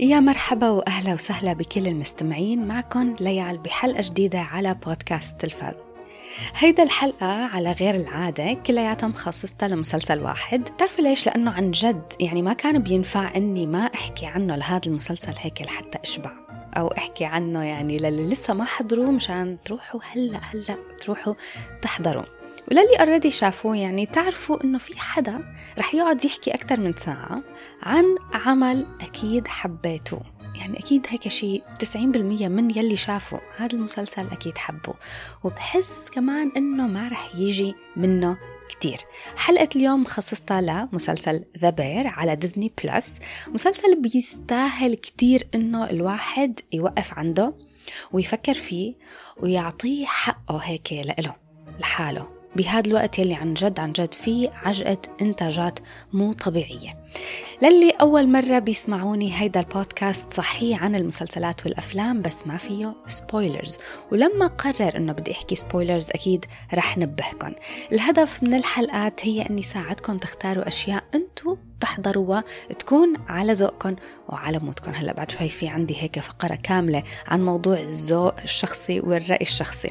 يا مرحبا وأهلا وسهلا بكل المستمعين معكم ليال بحلقة جديدة على بودكاست تلفاز. هيدا الحلقة على غير العادة كلياتها مخصصتها لمسلسل واحد. بتعرفوا ليش؟ لأنه عن جد يعني ما كان بينفع إني ما أحكي عنه لهذا المسلسل هيك لحتى أشبع. أو أحكي عنه يعني للي لسه ما حضروه مشان تروحوا هلأ هلأ تروحوا تحضروا. وللي اوريدي شافوه يعني تعرفوا إنه في حدا رح يقعد يحكي أكثر من ساعة عن عمل أكيد حبيتوه يعني أكيد هيك شيء 90% من يلي شافوا هذا المسلسل أكيد حبوا وبحس كمان إنه ما رح يجي منه كتير. حلقة اليوم مخصصتها لمسلسل The Bear على Disney Plus مسلسل بيستاهل كتير إنه الواحد يوقف عنده ويفكر فيه ويعطيه حقه هيك لإله لحاله. بهذا الوقت يلي عن جد عن جد في عجقة إنتاجات مو طبيعية. للي أول مرة بيسمعوني هيدا البودكاست صحيح عن المسلسلات والأفلام بس ما فيه spoilers ولما قرر أنه بدي أحكي spoilers أكيد رح نبهكم الهدف من الحلقات هي أني ساعدكم تختاروا أشياء أنتو تحضروها تكون على ذوقكم وعلى مودكم هلأ بعد شوي في عندي هيك فقرة كاملة عن موضوع الذوق الشخصي والرأي الشخصي.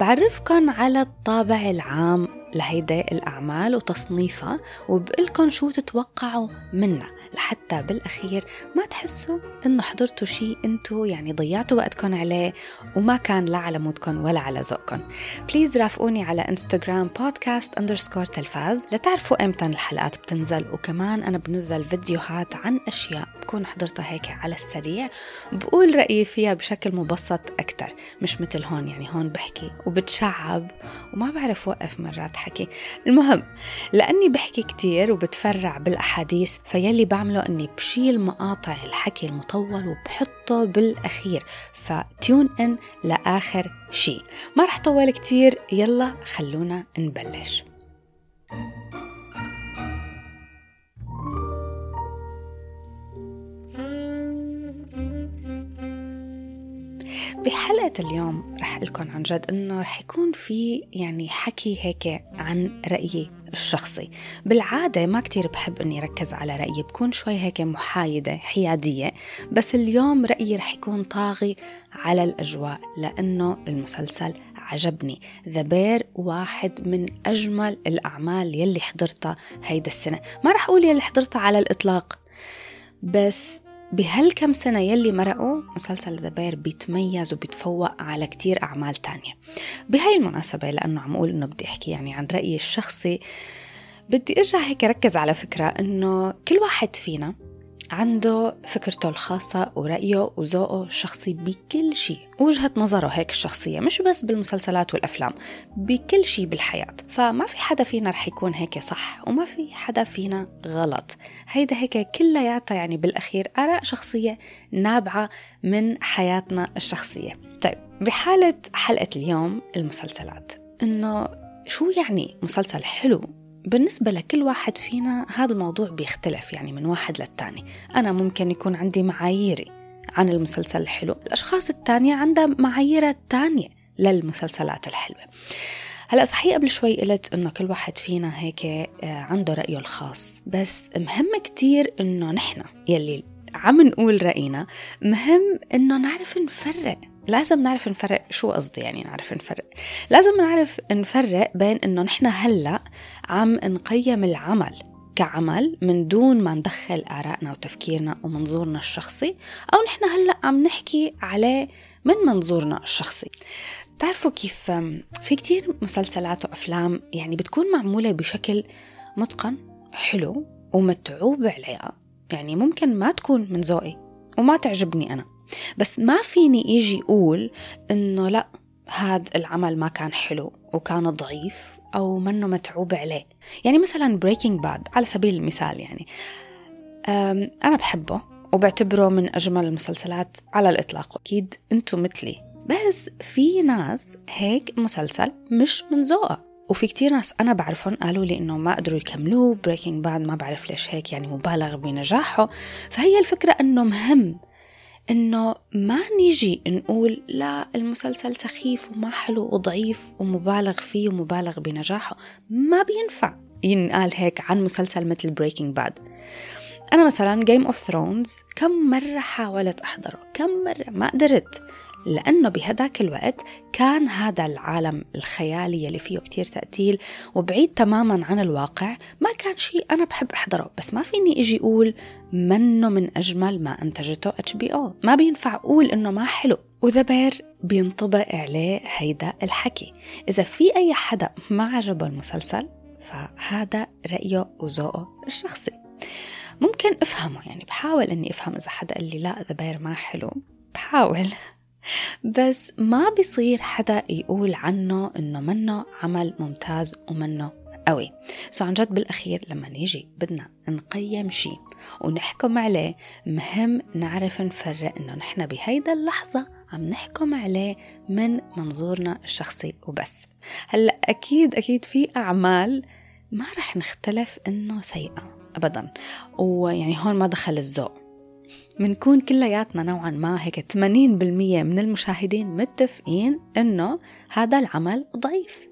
بعرفكم على الطابع العام لهيدي الأعمال وتصنيفها وبقلكن شو تتوقعوا منها. لحتى بالأخير ما تحسوا إنه حضرتوا شيء أنتوا يعني ضيعتوا وقتكم عليه وما كان لا على مودكم ولا على ذوقكم please رافقوني على انستغرام بودكاست underscore تلفاز لتعرفوا إمتى الحلقات بتنزل وكمان أنا بنزل فيديوهات عن أشياء بكون حضرتها هيك على السريع. بقول رأيي فيها بشكل مبسط أكتر مش مثل هون يعني هون بحكي وبتشعب وما بعرف وقف مرات حكي. المهم لأني بحكي كتير وبتفرع بالأحاديث فيلي بعمله أني بشيل مقاطع الحكي المطول وبحطه بالأخير فتيون إن لآخر شي. ما رح طول كتير يلا خلونا نبلش. بحلقة اليوم رح لكم عن جد إنه رح يكون في يعني حكي هيك عن رأيي. الشخصي. بالعادة ما كتير بحب إني ركز على رأيي بكون شوي هيك محايدة حيادية بس اليوم رأيي رح يكون طاغي على الأجواء لأنه المسلسل عجبني. ذا بير واحد من أجمل الأعمال يلي حضرتها هيدا السنة. ما رح أقول يلي حضرتها على الإطلاق بس بهالكم سنة يلي مرقوا مسلسل ذا بير بيتميز وبيتفوق على كتير أعمال تانية. بهاي المناسبة لأنه عم أقول إنه بدي أحكي يعني عن رأيي الشخصي بدي أرجع هيك أركز على فكرة إنه كل واحد فينا عنده فكرته الخاصة ورأيه وذوقه الشخصي بكل شيء. وجهة نظره هيك الشخصية مش بس بالمسلسلات والأفلام بكل شيء بالحياة. فما في حدا فينا رح يكون هيك صح وما في حدا فينا غلط. هيدا هيك كلياتها يعني بالأخير آراء شخصية نابعة من حياتنا الشخصية. طيب بحالة حلقة اليوم المسلسلات. إنه شو يعني مسلسل حلو بالنسبة لكل واحد فينا هذا الموضوع بيختلف يعني من واحد للتاني. أنا ممكن يكون عندي معاييري عن المسلسل الحلو الأشخاص التانية عندها معاييرها التانية للمسلسلات الحلوة. هلأ صحيح قبل شوي قلت إنه كل واحد فينا هيك آه، عنده رأيه الخاص بس مهم كتير إنه نحن يلي عم نقول رأينا مهم إنه نعرف نفرق. لازم نعرف نفرق. شو قصدي يعني نعرف نفرق؟ لازم نعرف نفرق بين إنه نحن هلأ عم نقيم العمل كعمل من دون ما ندخل آرائنا وتفكيرنا ومنظورنا الشخصي أو نحن هلأ عم نحكي عليه من منظورنا الشخصي. بتعرفوا كيف؟ في كتير مسلسلات وأفلام يعني بتكون معمولة بشكل متقن حلو ومتعوب عليها. يعني ممكن ما تكون من ذوقي وما تعجبني أنا. بس ما فيني إيجي أقول إنه لأ هذا العمل ما كان حلو وكان ضعيف أو منه متعوب عليه. يعني مثلا Breaking Bad على سبيل المثال يعني. أنا بحبه وبعتبره من أجمل المسلسلات على الإطلاق. أكيد أنتم مثلي. بس في ناس هيك مسلسل مش من ذوقها وفي كتير ناس أنا بعرفهم قالوا لي إنه ما قدروا يكملوه. Breaking Bad ما بعرف ليش هيك يعني مبالغ بنجاحه. فهي الفكرة إنه مهم إنه ما نيجي نقول لا المسلسل سخيف وما حلو وضعيف ومبالغ فيه ومبالغ بنجاحه. ما بينفع ينقال هيك عن مسلسل مثل Breaking Bad أنا مثلا Game of Thrones كم مرة حاولت أحضره كم مرة ما قدرت. لأنه بهداك الوقت كان هذا العالم الخيالي اللي فيه كتير تقتيل وبعيد تماما عن الواقع ما كان شيء أنا بحب أحضره بس ما فيني إجي أقول منه من أجمل ما أنتجته HBO. ما بينفع أقول إنه ما حلو. و The Bear بينطبق عليه هيدا الحكي. إذا في أي حدا ما عجبه المسلسل فهذا رأيه وذوقه الشخصي. ممكن أفهمه يعني بحاول إني أفهم إذا حدا قال لي لا The Bear ما حلو بحاول. بس ما بيصير حدا يقول عنه إنه منه عمل ممتاز ومنه قوي. سو عن جد بالأخير لما نيجي بدنا نقيم شيء ونحكم عليه مهم نعرف نفرق إنه نحن بهيدا اللحظة عم نحكم عليه من منظورنا الشخصي وبس. هلأ أكيد أكيد في أعمال ما رح نختلف إنه سيئة ابدا. ويعني هون ما دخل الذوق. منكون كلياتنا نوعا ما هيك 80% من المشاهدين متفقين إنه هذا العمل ضعيف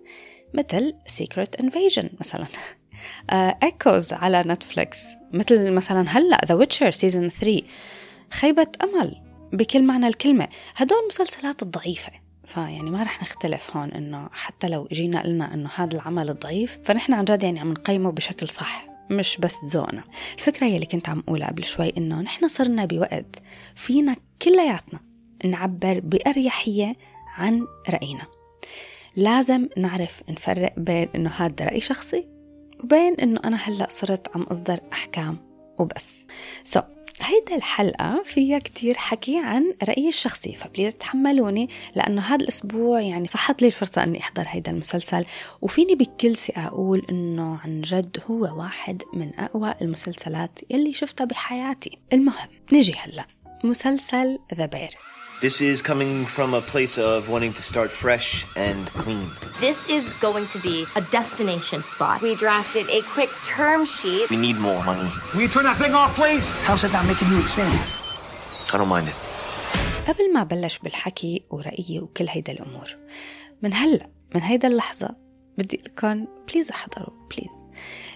مثل Secret Invasion مثلا. Echoes uh, على Netflix مثل مثلا هلأ The Witcher season 3 خيبة أمل بكل معنى الكلمة. هدول المسلسلات الضعيفة. فيعني ما رح نختلف هون إنه حتى لو جينا قلنا إنه هذا العمل ضعيف فنحن عن جد يعني عم نقيمه بشكل صح. مش بس ذوقنا الفكرة يلي كنت عم أقولها قبل شوي إنه نحن صرنا بوقت فينا كلياتنا نعبر بأريحية عن رأينا. لازم نعرف نفرق بين إنه هذا رأي شخصي وبين إنه أنا هلأ صرت عم أصدر أحكام وبس. so, هيدا الحلقة فيها كتير حكي عن رأيي الشخصي ف please تحملوني لأنه هذا الأسبوع يعني صحت لي الفرصة أني أحضر هيدا المسلسل. وفيني بكل ثقة أقول أنه عن جد هو واحد من أقوى المسلسلات يلي شفتها بحياتي. المهم نجي هلأ. مسلسل ذا بير This is coming from a place of wanting to start fresh and clean. This is going to be a destination spot. We drafted a quick term sheet. We need more money. Will you turn that thing off, please? How's it not making you insane? I don't mind it. قبل ما بلش بالحكي ورأيي وكل هيدا الأمور من هلأ من هيدا اللحظة بدي لكم بليز احضروا بليز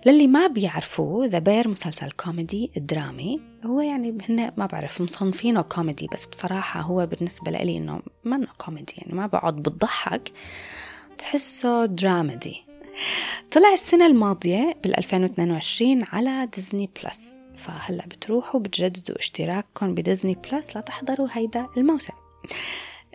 للي ما بيعرفوا The Bear مسلسل كوميدي درامي هو يعني هن ما بعرف مصنفينه كوميدي بس بصراحة هو بالنسبة لي إنه ما كوميدي يعني ما بقعد بتضحك بحسه dramedy طلع السنة الماضية بال 2022 على Disney Plus فهلأ بتروحوا بتجددوا اشتراككم ب Disney Plus لتحضروا هيدا الموسم.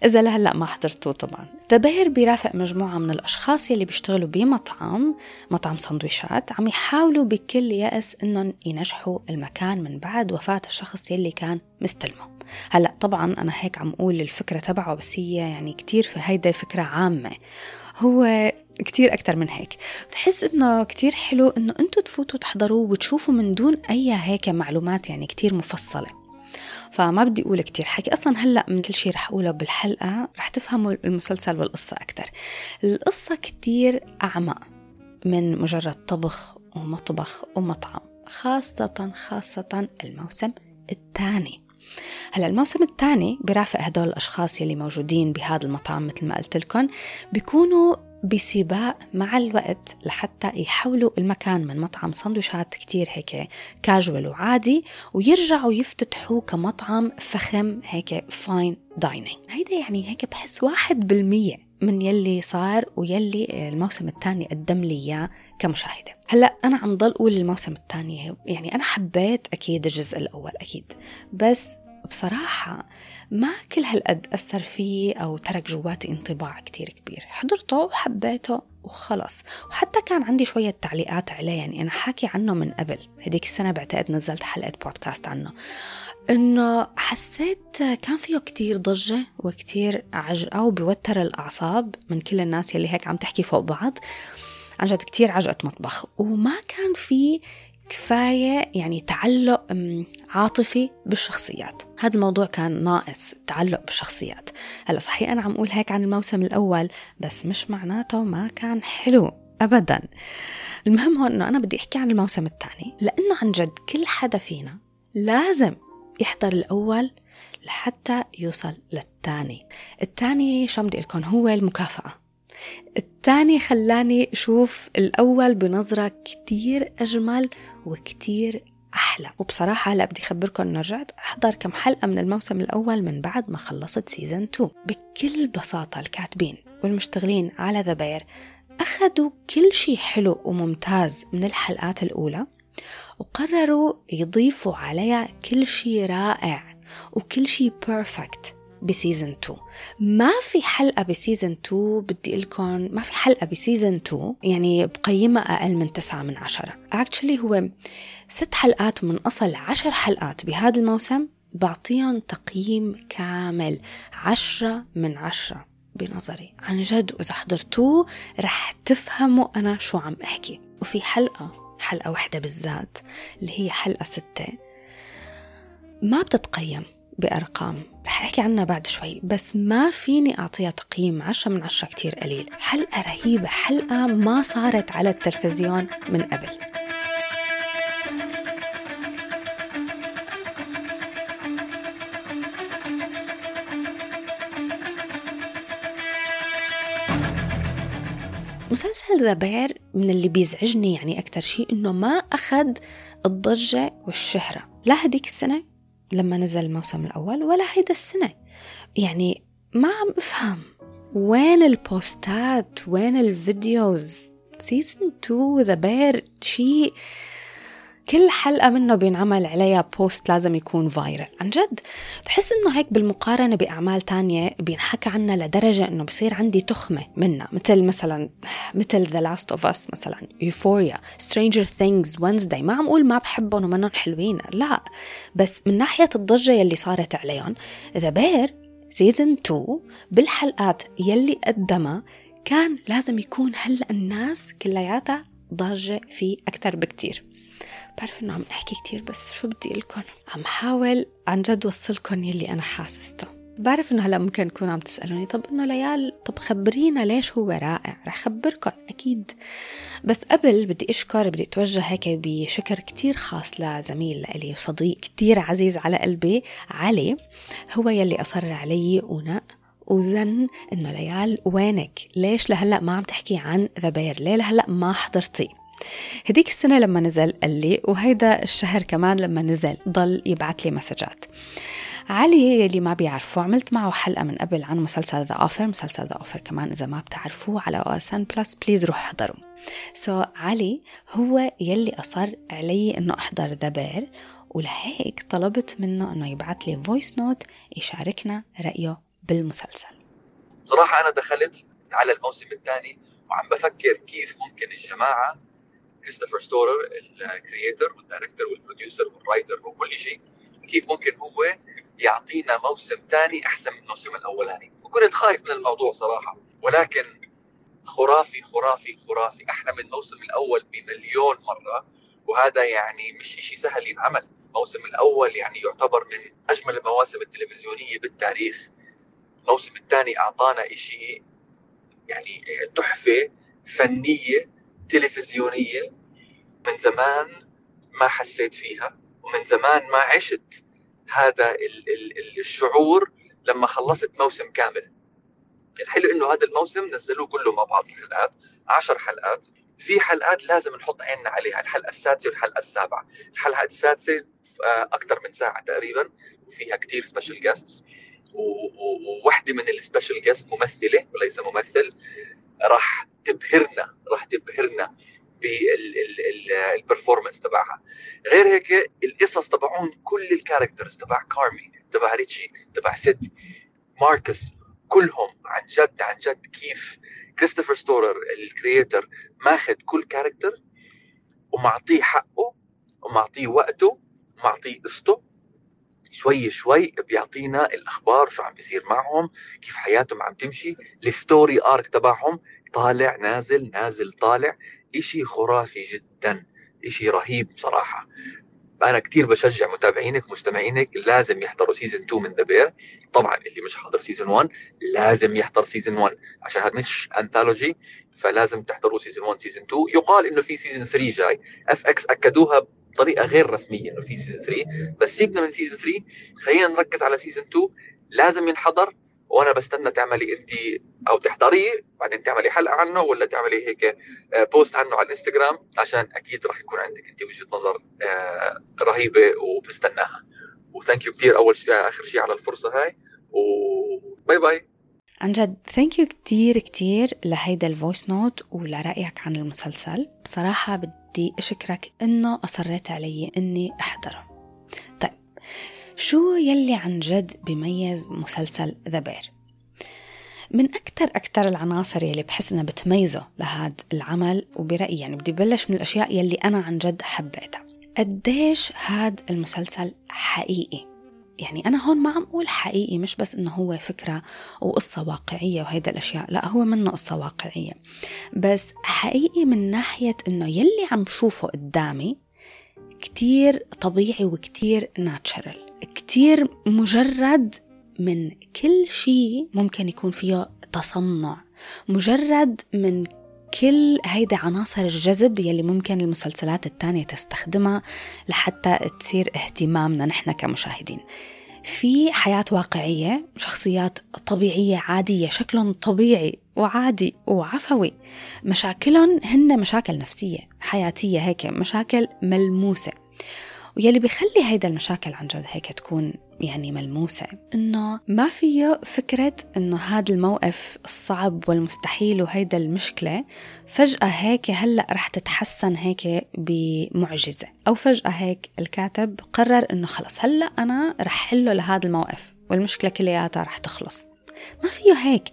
إذا لهلأ ما حضرتوه طبعا. ذا بير بيرافق مجموعة من الأشخاص يلي بيشتغلوا بمطعم مطعم سندويشات عم يحاولوا بكل يأس إنهم ينجحوا المكان من بعد وفاة الشخص يلي كان مستلمه. هلأ طبعا أنا هيك عم أقول الفكرة تبعه بس هي يعني كتير في هيدا فكرة عامة. هو كتير أكتر من هيك. بحس إنه كتير حلو إنه أنتوا تفوتوا تحضروه وتشوفوا من دون أي هيك معلومات يعني كتير مفصلة. فما بدي أقول كتير حكي. أصلا هلأ من كل شيء رح أقوله بالحلقة رح تفهموا المسلسل والقصة أكتر. القصة كتير أعمق من مجرد طبخ ومطبخ ومطعم خاصة خاصة الموسم الثاني. هلأ الموسم الثاني برافق هدول الأشخاص يلي موجودين بهذا المطعم مثل ما قلت لكم بيكونوا بسباق مع الوقت لحتى يحولوا المكان من مطعم سندويشات كتير هيك كاجوال وعادي ويرجعوا يفتتحوا كمطعم فخم هيك fine dining هيدا يعني هيك بحس واحد بالمية من يلي صار ويلي الموسم الثاني قدم لي إياه كمشاهدة. هلأ أنا عم ضل أقول الموسم الثاني يعني أنا حبيت أكيد الجزء الأول أكيد بس بصراحة ما كل هالقد أثر فيه أو ترك جواتي انطباع كتير كبير. حضرته وحبيته وخلص. وحتى كان عندي شوية تعليقات عليه يعني أنا حاكي عنه من قبل. هديك السنة بعتقد نزلت حلقة بودكاست عنه. إنه حسيت كان فيه كتير ضجة وكتير عجقة وبيوتر الأعصاب من كل الناس يلي هيك عم تحكي فوق بعض. عن جد كتير عجقة مطبخ. وما كان في كفاية يعني تعلق عاطفي بالشخصيات. هذا الموضوع كان ناقص تعلق بالشخصيات. هلا صحيح أنا عم أقول هيك عن الموسم الأول بس مش معناته ما كان حلو أبدا. المهم هون أنه أنا بدي أحكي عن الموسم الثاني لأنه عن جد كل حدا فينا لازم يحضر الأول لحتى يوصل للثاني. الثاني شو بدي لكم؟ هو المكافأة. الثاني خلاني أشوف الأول بنظرة كتير أجمل وكتير أحلى. وبصراحة هلا بدي أخبركم إنه رجعت أحضر كم حلقة من الموسم الأول من بعد ما خلصت سيزن 2 بكل بساطة الكاتبين والمشتغلين على The Bear أخذوا كل شيء حلو وممتاز من الحلقات الأولى وقرروا يضيفوا عليها كل شيء رائع وكل شيء perfect ب season 2 ما في حلقة ب season 2 بدي لكم ما في حلقة ب season 2 يعني بقيمها أقل من 9 من 10 actually هو ست حلقات من أصل عشر حلقات بهذا الموسم بعطيهم تقييم كامل عشرة من عشرة. بنظري عن جد وإذا حضرتوه رح تفهموا أنا شو عم أحكي. وفي حلقة حلقة واحدة بالذات اللي هي حلقة ستة. ما بتتقيم. بأرقام. رح أحكي عنها بعد شوي بس ما فيني أعطيها تقييم عشرة من عشرة كتير قليل. حلقة رهيبة حلقة ما صارت على التلفزيون من قبل؟ مسلسل The Bear من اللي بيزعجني يعني أكتر شيء إنه ما أخذ الضجة والشهرة. لا هديك السنة؟ لما نزل الموسم الأول ولا هيدا السنة. يعني ما عم أفهم وين البوستات وين ال videos. season 2 The Bear شيء كل حلقة منه بينعمل عليها post لازم يكون viral عن جد؟ بحس إنه هيك بالمقارنة بأعمال تانية بينحكى عنها لدرجة إنه بصير عندي تخمة منها. مثل مثلا مثل The Last of Us مثلا Euphoria Stranger Things Wednesday. ما عم أقول ما بحبهم ومنهم حلوين. لا. بس من ناحية الضجة يلي صارت عليهم The Bear سيزن 2 بالحلقات يلي قدمها كان لازم يكون هلأ الناس كلياتها ضاجة فيه أكثر بكتير. بعرف إنه عم أحكي كتير بس شو بدي لكم؟ عم حاول عن جد وصلكم يلي أنا حاسسته. بعرف إنه هلأ ممكن تكونوا عم تسألوني طب إنه ليال طب خبرينا ليش هو رائع؟ رح خبركم أكيد. بس قبل بدي أشكر بدي أتوجه هيك بشكر كتير خاص لزميل لي وصديق كتير عزيز على قلبي علي. هو يلي اصر علي ونق وزن إنه ليال وينك؟ ليش لهلأ ما عم تحكي عن The Bear؟ ليه لهلأ ما حضرتي؟ هديك السنة لما نزل قال لي وهيدا الشهر كمان لما نزل ضل يبعث لي مسجات. علي يلي ما بيعرفوا عملت معه حلقة من قبل عن مسلسل The Offer مسلسل The Offer كمان إذا ما بتعرفوه على OSN Plus please روح احضروا. so, علي هو يلي أصر علي إنه أحضر The Bear ولهيك طلبت منه إنه يبعث لي voice note يشاركنا رأيه بالمسلسل. بصراحة أنا دخلت على الموسم الثاني وعم بفكر كيف ممكن الجماعة كريستوفر ستورر الكرييتر والدايركتور والبروديوسر والرايتر وكل شيء. كيف ممكن هو يعطينا موسم ثاني أحسن من الموسم الاولاني وكنت خايف من الموضوع صراحة. ولكن خرافي خرافي خرافي. أحلى من الموسم الأول بمليون مرة. وهذا يعني مش شيء سهل ينعمل. الموسم الأول يعني يعتبر من أجمل المواسم التلفزيونية بالتاريخ. الموسم الثاني أعطانا شيء يعني تحفة فنية تلفزيونية. من زمان ما حسيت فيها ومن زمان ما عشت هذا الشعور لما خلصت موسم كامل. الحلو إنه هذا الموسم نزلوه كله مع بعض الحلقات عشر حلقات. في حلقات لازم نحط عيننا عليها الحلقة السادسة والحلقة السابعة. الحلقة السادسة آه، أكثر من ساعة تقريبا وفيها كثير special guests وواحده من ال special guests ممثلة وليس ممثل راح تبهرنا راح تبهرنا. بال performance تبعها. غير هيك القصص تبعون كل ال characters تبع كارمي تبع ريتشي تبع سيد ماركس كلهم عن جد عن جد كيف كريستوفر ستورر ال creator ماخذ كل character ومعطيه حقه ومعطيه وقته ومعطيه قصته. شوي شوي بيعطينا الأخبار شو عم بيصير معهم كيف حياتهم عم تمشي ال story arc تبعهم طالع نازل نازل طالع. إشي خرافي جدا إشي رهيب بصراحة. أنا كثير بشجع متابعينك مستمعينك لازم يحضروا season 2 من The Bear طبعا اللي مش حاضر season 1 لازم يحضر season 1 عشان هذا مش anthology فلازم تحضروا season 1 season 2 يقال إنه في season 3 جاي. FX أكدوها بطريقة غير رسمية إنه في season 3 بس سيبنا من season 3 خلينا نركز على season 2 لازم ينحضر. وأنا بستنى تعملي انت أو تحضريه بعدين تعملي حلقة عنه ولا تعملي هيك post عنه على الانستغرام عشان أكيد راح يكون عندك انت وجهة نظر رهيبة وبنستناها و thank you كثير أول شيء آخر شيء على الفرصة هاي و bye bye عن جد thank you كتير كتير لهيدا ال voice note ولرأيك عن المسلسل. بصراحة بدي أشكرك إنه أصريت علي إني أحضره. طيب شو يلي عن جد بيميز مسلسل The Bear من أكثر أكثر العناصر يلي بحس إنها بتميزه لهذا العمل وبرأيي يعني بدي بلش من الأشياء يلي أنا عن جد حبيتها. قديش هذا المسلسل حقيقي؟ يعني أنا هون ما عم أقول حقيقي مش بس إنه هو فكرة وقصة واقعية وهيدا الأشياء لا هو منه قصة واقعية. بس حقيقي من ناحية إنه يلي عم شوفه قدامي كتير طبيعي وكتير ناتشرال كتير مجرد من كل شيء ممكن يكون فيه تصنع. مجرد من كل هيدا عناصر الجذب يلي ممكن المسلسلات التانية تستخدمها لحتى تصير اهتمامنا نحن كمشاهدين. في حياة واقعية شخصيات طبيعية عادية شكلهم طبيعي وعادي وعفوي. مشاكلهم هن مشاكل نفسية حياتية هيك مشاكل ملموسة. ويلي بيخلي هيدا المشاكل عن جد هيك تكون يعني ملموسة. إنه ما فيه فكرة إنه هذا الموقف الصعب والمستحيل وهيدا المشكلة فجأة هيك هلأ رح تتحسن هيك بمعجزة. أو فجأة هيك الكاتب قرر إنه خلص هلأ أنا رح حله لهذا الموقف والمشكلة كلياتها رح تخلص. ما فيه هيك.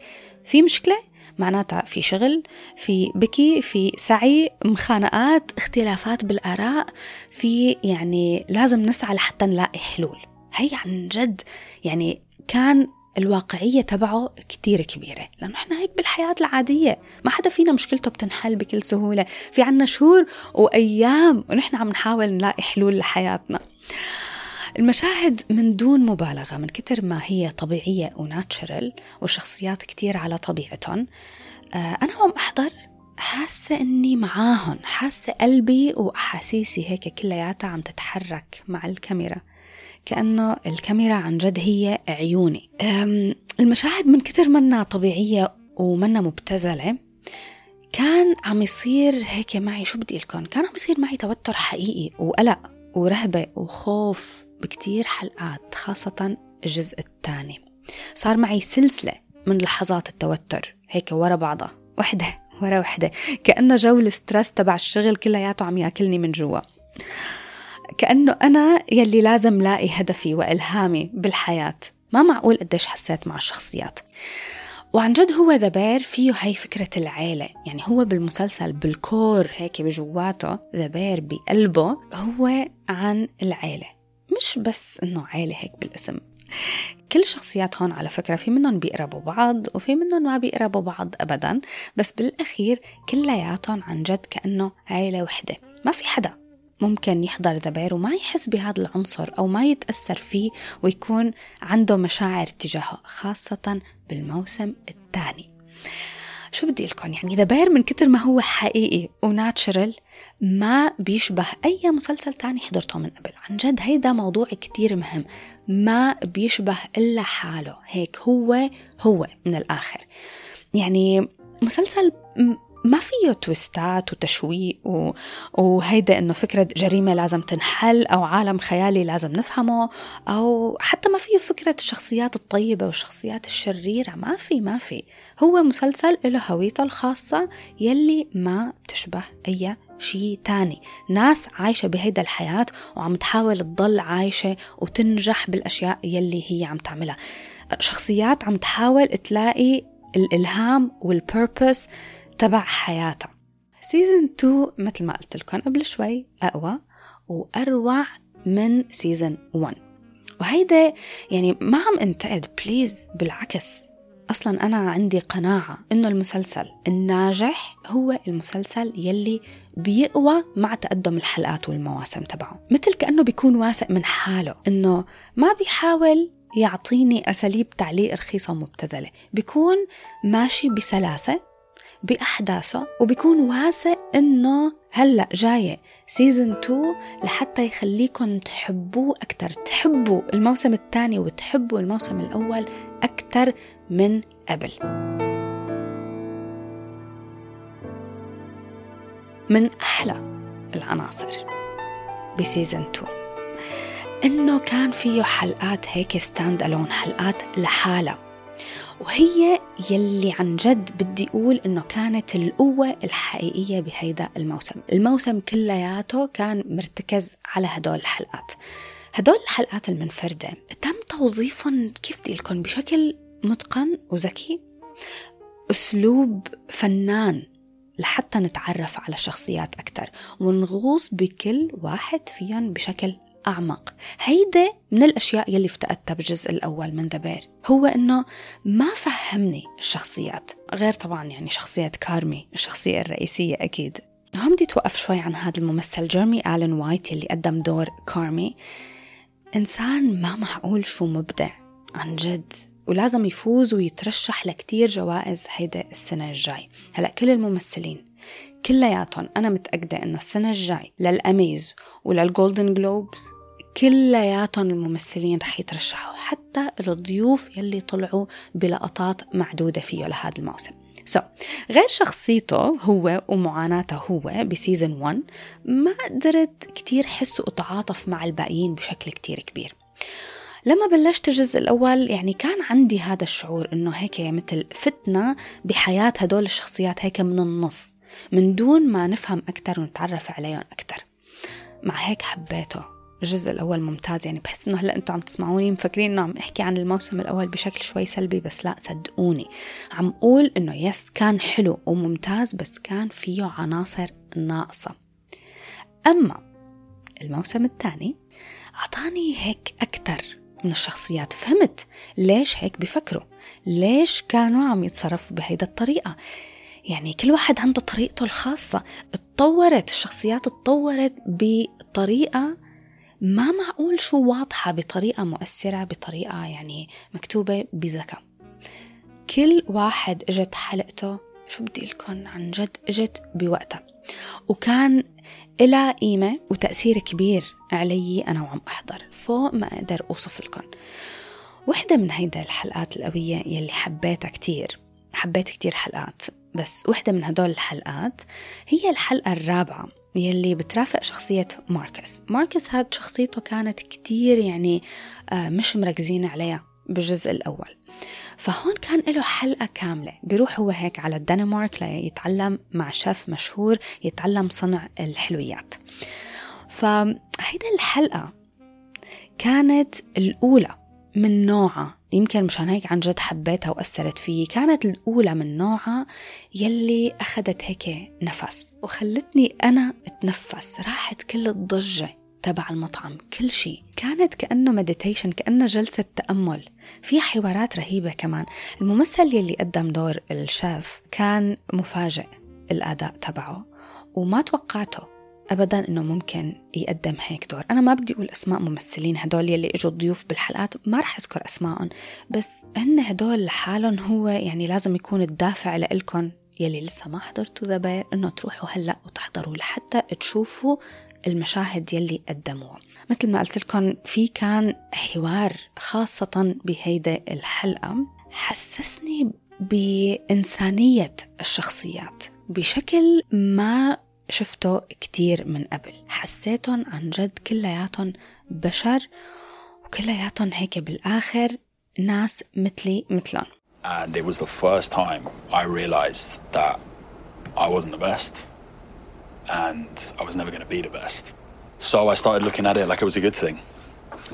في مشكلة؟ معناتها في شغل في بكي في سعي مخانقات اختلافات بالآراء في يعني لازم نسعى لحتى نلاقي حلول. هي عن جد يعني كان الواقعية تبعه كتير كبيرة لأنه إحنا هيك بالحياة العادية ما حدا فينا مشكلته بتنحل بكل سهولة. في عنا شهور وأيام ونحن عم نحاول نلاقي حلول لحياتنا. المشاهد من دون مبالغة من كتر ما هي طبيعية وناتشرال والشخصيات كتير على طبيعتهم آه، أنا عم أحضر حاسة إني معاهم حاسة قلبي وأحاسيسي هيك كلياتها عم تتحرك مع الكاميرا. كأنه الكاميرا عن جد هي عيوني. المشاهد من كتر منا طبيعية ومنا مبتذلة كان عم يصير هيك معي شو بدي أقلكم؟ كان عم يصير معي توتر حقيقي وقلق ورهبة وخوف بكتير حلقات خاصة الجزء الثاني. صار معي سلسلة من لحظات التوتر هيك ورا بعضها. وحدة ورا وحدة. كأنه جو ال stress تبع الشغل كلياته عم يأكلني من جوا. كأنه أنا يلي لازم لاقي هدفي وإلهامي بالحياة. ما معقول قديش حسيت مع الشخصيات. وعن جد هو The Bear فيه هاي فكرة العيلة. يعني هو بالمسلسل بال core هيك بجواته The Bear بقلبه هو عن العيلة. مش بس إنه عيلة هيك بالاسم. كل الشخصيات هون على فكرة في منهم بيقربوا بعض وفي منهم ما بيقربوا بعض أبدا بس بالأخير كلياتهم عن جد كأنه عيلة وحدة. ما في حدا ممكن يحضر The Bear وما يحس بهذا العنصر أو ما يتأثر فيه ويكون عنده مشاعر تجاهه خاصة بالموسم الثاني. شو بدي لكم؟ يعني ذا من كتر ما هو حقيقي وناتشرال ما بيشبه أي مسلسل تاني حضرته من قبل. عن جد هيدا موضوع كتير مهم. ما بيشبه إلا حاله. هيك هو هو من الآخر. يعني مسلسل ما فيه تويستات وتشويق و... وهيدا إنه فكرة جريمة لازم تنحل أو عالم خيالي لازم نفهمه أو حتى ما فيه فكرة الشخصيات الطيبة والشخصيات الشريرة. ما في ما في. هو مسلسل له هويته الخاصة يلي ما بتشبه أي شيء تاني. ناس عايشة بهيدا الحياة وعم تحاول تضل عايشة وتنجح بالأشياء يلي هي عم تعملها. شخصيات عم تحاول تلاقي الإلهام والبيربس تبع حياتها. سيزن 2 مثل ما قلت لكم قبل شوي أقوى وأروع من season 1 وهيدا يعني ما عم انتقد please بالعكس. أصلا أنا عندي قناعة إنه المسلسل الناجح هو المسلسل يلي بيقوى مع تقدم الحلقات والمواسم تبعه. مثل كأنه بيكون واثق من حاله إنه ما بيحاول يعطيني أساليب تعليق رخيصة ومبتذلة. بيكون ماشي بسلاسة بأحداثه وبيكون واثق إنه هلأ جاية season 2 لحتى يخليكم تحبوه أكتر تحبوا الموسم الثاني وتحبوا الموسم الأول أكتر من قبل. من أحلى العناصر ب season 2 إنه كان فيه حلقات هيك stand alone حلقات لحالها. وهي يلي عن جد بدي أقول إنه كانت القوة الحقيقية بهيدا الموسم. الموسم كلياته كان مرتكز على هدول الحلقات. هدول الحلقات المنفردة تم توظيفهم كيف بدي لكم بشكل متقن وذكي؟ أسلوب فنان لحتى نتعرف على الشخصيات أكثر ونغوص بكل واحد فيهم بشكل أعمق. هيدا من الأشياء يلي افتقدتها بالجزء الأول من دبير هو إنه ما فهمني الشخصيات غير طبعا يعني شخصية كارمي الشخصية الرئيسية أكيد. هون بدي توقف شوي عن هذا الممثل جيرمي آلن وايت يلي قدم دور كارمي. إنسان ما معقول شو مبدع عن جد ولازم يفوز ويترشح لكتير جوائز هيدا السنة الجاي. هلأ كل الممثلين كلياتهم. أنا متأكدة إنه السنة الجاي لل Emmys ولل Golden Globes كلياتهم الممثلين رح يترشحوا حتى الضيوف يلي طلعوا بلقطات معدودة فيه لهذا الموسم. سو so, غير شخصيته هو ومعاناته هو بسيزن 1 ما قدرت كتير حس وأتعاطف مع الباقيين بشكل كتير كبير. لما بلشت الجزء الأول يعني كان عندي هذا الشعور إنه هيك مثل فتنة بحياة هدول الشخصيات هيك من النص. من دون ما نفهم أكتر ونتعرف عليهم أكتر. مع هيك حبيته. الجزء الأول ممتاز يعني بحس إنه هلأ أنتم عم تسمعوني مفكرين إنه عم أحكي عن الموسم الأول بشكل شوي سلبي بس لا صدقوني. عم أقول إنه يس كان حلو وممتاز بس كان فيه عناصر ناقصة. أما الموسم الثاني أعطاني هيك أكتر من الشخصيات. فهمت ليش هيك بفكروا؟ ليش كانوا عم يتصرفوا بهيدا الطريقة؟ يعني كل واحد عنده طريقته الخاصة. اتطورت الشخصيات اتطورت بطريقة ما معقول شو واضحة بطريقة مؤثرة بطريقة يعني مكتوبة بذكاء. كل واحد اجت حلقته شو بدي أقلكم عن جد اجت بوقتها. وكان إلها قيمة وتأثير كبير علي أنا وعم أحضر فوق ما أقدر أوصفلكم وحدة من هيدا الحلقات القوية يلي حبيتها كتير. حبيت كتير حلقات. بس وحدة من هدول الحلقات هي الحلقة الرابعة يلي بترافق شخصية ماركس. ماركس هاد شخصيته كانت كتير يعني آه، مش مركزين عليها بالجزء الأول. فهون كان له حلقة كاملة. بيروح هو هيك على الدنمارك ليتعلم مع شيف مشهور يتعلم صنع الحلويات. فهيدا الحلقة كانت الأولى من نوعها يمكن مشان هيك عن جد حبيتها وأثرت فيي. كانت الأولى من نوعها يلي أخذت هيك نفس وخلتني أنا أتنفس. راحت كل الضجة تبع المطعم كل شيء كانت كأنه meditation كأنه جلسة تأمل. في حوارات رهيبة كمان. الممثل يلي قدم دور الشيف كان مفاجئ الأداء تبعه وما توقعته. ابدا إنه ممكن يقدم هيك دور. أنا ما بدي أقول أسماء ممثلين هدول يلي إجوا ضيوف بالحلقات ما رح أذكر اسمائهم بس هن هدول لحالهم هو يعني لازم يكون الدافع لإلكم يلي لسه ما حضرتوا The Bear إنه تروحوا هلأ وتحضروا لحتى تشوفوا المشاهد يلي قدموها. مثل ما قلت لكم في كان حوار خاصة بهيدا الحلقة حسسني بإنسانية الشخصيات بشكل ما شفته كتير من قبل حسيتهم عن جد كلياتهم بشر وكلياتهم هيك بالآخر ناس مثلي مثلهم And it was the first time I realized that I wasn't the best and I was never going to be the best. So I started looking at it like it was a good thing.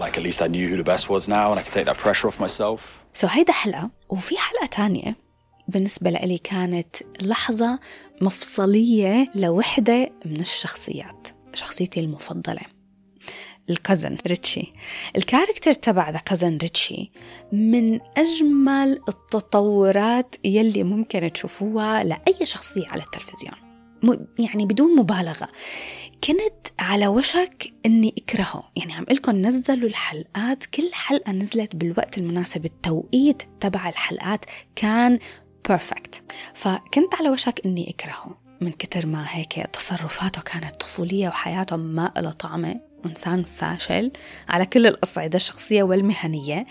Like at least I knew who the best was now and I could take that pressure off myself. so هيدا حلقة وفي حلقة تانية بالنسبة لي كانت لحظة مفصلية لوحدة من الشخصيات شخصيتي المفضلة الكازن ريتشي. الكاركتر تبع ذا كازن ريتشي من أجمل التطورات يلي ممكن تشوفوها لأي شخصية على التلفزيون. يعني بدون مبالغة. كنت على وشك إني أكرهه. يعني عم لكم نزلوا الحلقات كل حلقة نزلت بالوقت المناسب. التوقيت تبع الحلقات كان بيرفكت فكنت على وشك إني أكرهه. من كتر ما هيك تصرفاته كانت طفولية وحياته ما إلها طعمة إنسان فاشل على كل الأصعدة الشخصية والمهنية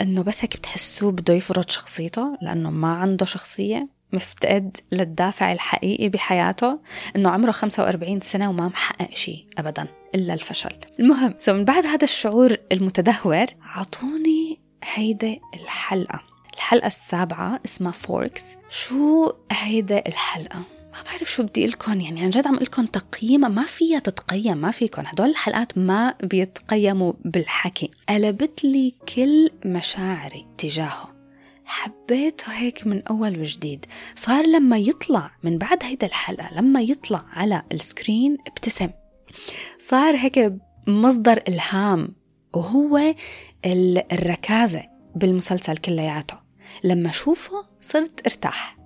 إنه بس هيك بتحسوه بده يفرض شخصيته لأنه ما عنده شخصية مفتقد للدافع الحقيقي بحياته إنه عمره 45 سنة وما محقق شيء ابدا إلا الفشل. المهم so من بعد هذا الشعور المتدهور عطوني هيدا الحلقة. الحلقة السابعة اسمها Forks شو هيدا الحلقة؟ ما بعرف شو بدي أقلكم يعني عن جد عم أقلكم تقييمها ما فيها تتقيم ما فيكم هدول الحلقات ما بيتقيموا بالحكي. قلبت لي كل مشاعري تجاهه. حبيته هيك من أول وجديد. صار لما يطلع من بعد هيدا الحلقة لما يطلع على السكرين ابتسم. صار هيك مصدر إلهام وهو الركازة بالمسلسل كلياته. لما شوفه صرت أرتاح.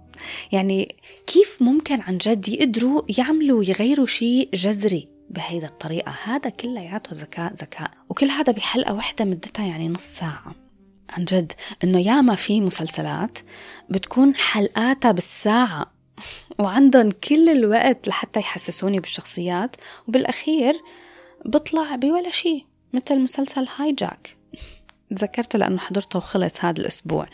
يعني كيف ممكن عن جد يقدروا يعملوا يغيروا شيء جذري بهيدا الطريقة؟ هذا كلياته ذكاء ذكاء. وكل هذا بحلقة واحدة مدتها يعني نص ساعة. عن جد إنه ياما في مسلسلات بتكون حلقاتها بالساعة. وعندهم كل الوقت لحتى يحسسوني بالشخصيات. وبالأخير بطلع بولا شيء مثل مسلسل هاي جاك تذكرته لأنه حضرته وخلص هذا الأسبوع.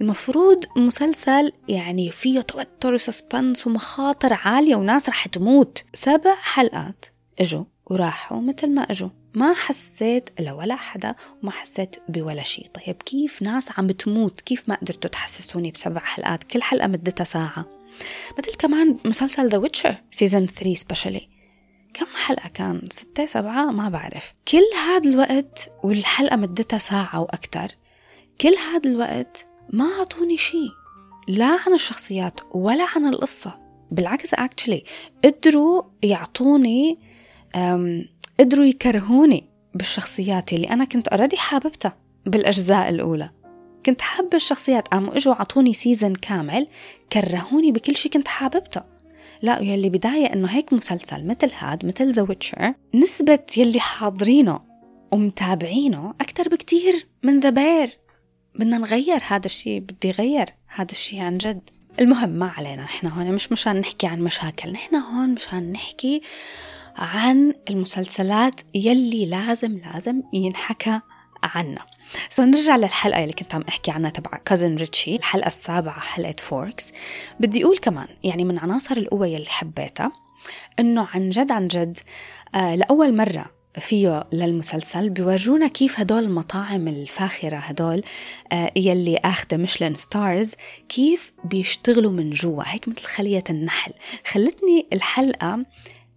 المفروض مسلسل يعني فيه توتر وسسبنس ومخاطر عالية وناس رح تموت. سبع حلقات إجوا وراحوا مثل ما إجوا. ما حسيت لولا حدا وما حسيت بولا شيء طيب كيف ناس عم بتموت؟ كيف ما قدرتوا تحسسوني بسبع حلقات؟ كل حلقة مدتها ساعة. مثل كمان مسلسل The Witcher season 3 especially كم حلقة كان؟ ستة سبعة؟ ما بعرف. كل هذا الوقت والحلقة مدتها ساعة وأكتر كل هذا الوقت ما أعطوني شيء لا عن الشخصيات ولا عن القصة. بالعكس actually قدروا يعطوني قدروا يكرهوني بالشخصيات اللي أنا كنت already حاببتها بالأجزاء الأولى. كنت حابة الشخصيات قاموا إجوا عطوني season كامل كرهوني بكل شيء كنت حاببته. لا يلي بداية إنه هيك مسلسل مثل هاد مثل The Witcher نسبة يلي حاضرينه ومتابعينه أكتر بكتير من The Bear بدنا نغير هذا الشيء بدي غير هذا الشيء عن جد. المهم ما علينا نحن هون مش مشان نحكي عن مشاكل نحن هون مشان نحكي عن المسلسلات يلي لازم لازم ينحكى عنها so نرجع للحلقة اللي كنت عم أحكي عنها تبع Cousin Richie الحلقة السابعة حلقة Forks بدي أقول كمان يعني من عناصر القوة يلي حبيتها إنه عن جد عن جد آه لأول مرة فيه للمسلسل بيورونا كيف هدول المطاعم الفاخرة هدول آه يلي أخذة ميشلان ستارز كيف بيشتغلوا من جوا. هيك مثل خلية النحل. خلتني الحلقة